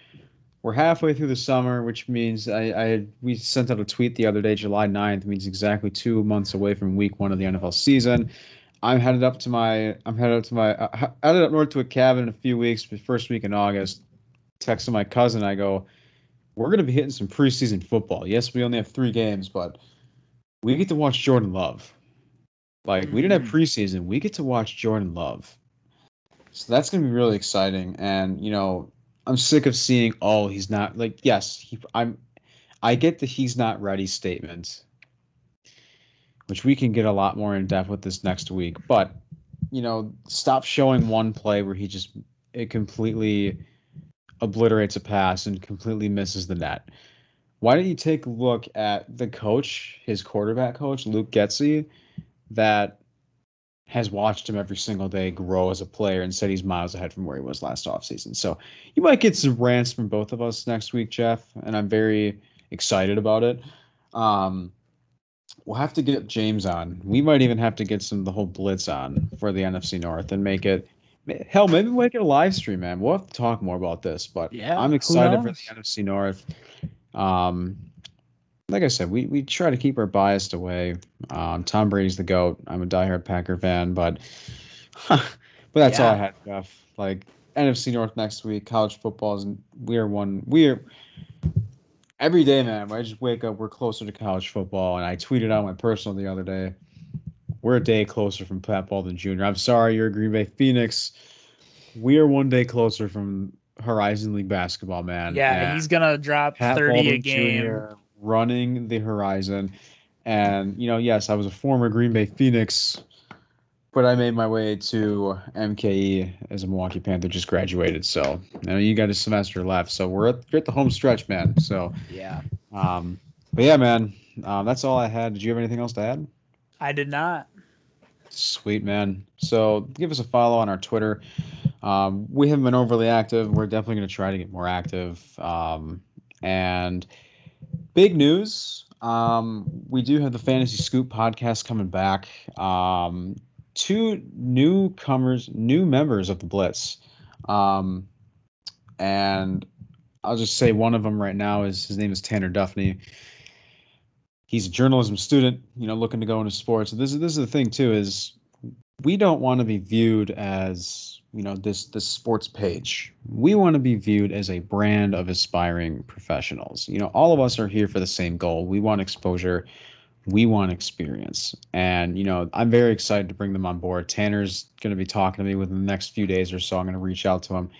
we're halfway through the summer, which means I, I we sent out a tweet the other day, July 9th, means exactly two months away from week one of the NFL season. I'm headed up to my I'm headed up to my uh, headed up north to a cabin in a few weeks, the first week in August. Texting my cousin, I go, we're gonna be hitting some preseason football. Yes, we only have three games, but we get to watch Jordan Love. Like we didn't have preseason, we get to watch Jordan Love. So that's gonna be really exciting. And you know, I'm sick of seeing oh he's not like yes he I'm I get the he's not ready statement, which we can get a lot more in depth with this next week. But you know, stop showing one play where he just it completely obliterates a pass and completely misses the net. Why don't you take a look at the coach, his quarterback coach, Luke Getsy, that has watched him every single day grow as a player and said he's miles ahead from where he was last offseason. So you might get some rants from both of us next week, Jeff, and I'm very excited about it. Um, we'll have to get James on. We might even have to get some the whole blitz on for the NFC North and make it hell, maybe we'll make it a live stream, man. We'll have to talk more about this, but Yeah, I'm excited for the? NFC North. Um, like I said, we, we try to keep our bias away. Um, Tom Brady's the goat. I'm a diehard Packer fan, but *laughs* but that's all I Yeah. had, Jeff. Like NFC North next week, college football is we are one we are every day, man. When I just wake up, we're closer to college football, and I tweeted out my personal the other day. We're a day closer from Pat Baldwin Jr. I'm sorry, you're a Green Bay Phoenix. We are one day closer from Horizon League basketball, man. Yeah, And he's gonna drop Pat thirty a game. Jr. running the horizon. And, you know, yes, I was a former Green Bay Phoenix, but I made my way to MKE as a Milwaukee Panther, just graduated. So, you know, you got a semester left. So we're at, we're at the home stretch, man. So, Yeah. um, but yeah, man, um, that's all I had. Did you have anything else to add? I did not. Sweet man. So give us a follow on our Twitter. Um, we haven't been overly active. We're definitely going to try to get more active. Um, and big news Um, we do have the Fantasy Scoop podcast coming back. Um, two newcomers, new members of the Blitz. Um, and I'll just say one of them right now is his name is Tanner Duffney. He's a journalism student, you know, looking to go into sports. This is this is the thing too is we don't want to be viewed as you know this this sports page. We want to be viewed as a brand of aspiring professionals. You know, all of us are here for the same goal. We want exposure. We want experience. And you know, I'm very excited to bring them on board. Tanner's going to be talking to me within the next few days or so. I'm going to reach out to him.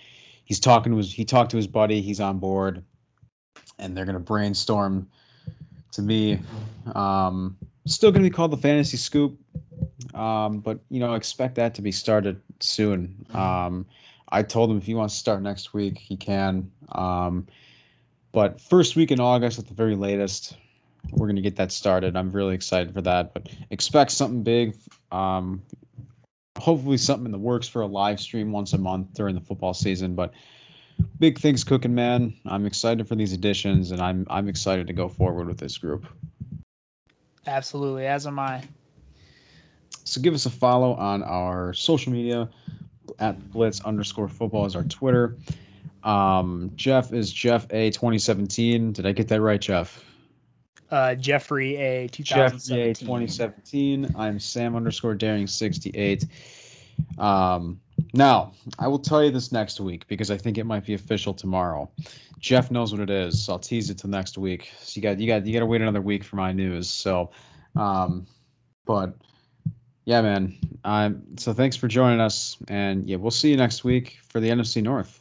He's talking to his he talked to his buddy. He's on board, and they're going to brainstorm. To me, um, still going to be called the Fantasy Scoop um, but you know, expect that to be started soon. Um, I told him if he wants to start next week, he can. Um, but first week in August at the very latest, we're gonna get that started. I'm really excited for that. But expect something big. Um, hopefully, something in the works for a live stream once a month during the football season. But big things cooking, man. I'm excited for these additions, and I'm I'm excited to go forward with this group. Absolutely, as am I. So give us a follow on our social media at blitz underscore football is our Twitter. Um, Jeff is Jeff A 2017. Did I get that right, Jeff? Uh, Jeffrey A Jeff 2017. A 2017. I'm Sam underscore daring 68. Um, now I will tell you this next week because I think it might be official tomorrow. Jeff knows what it is, so I'll tease it till next week. So you got you got you got to wait another week for my news. So, um, but yeah, man. So thanks for joining us, and yeah, we'll see you next week for the NFC North.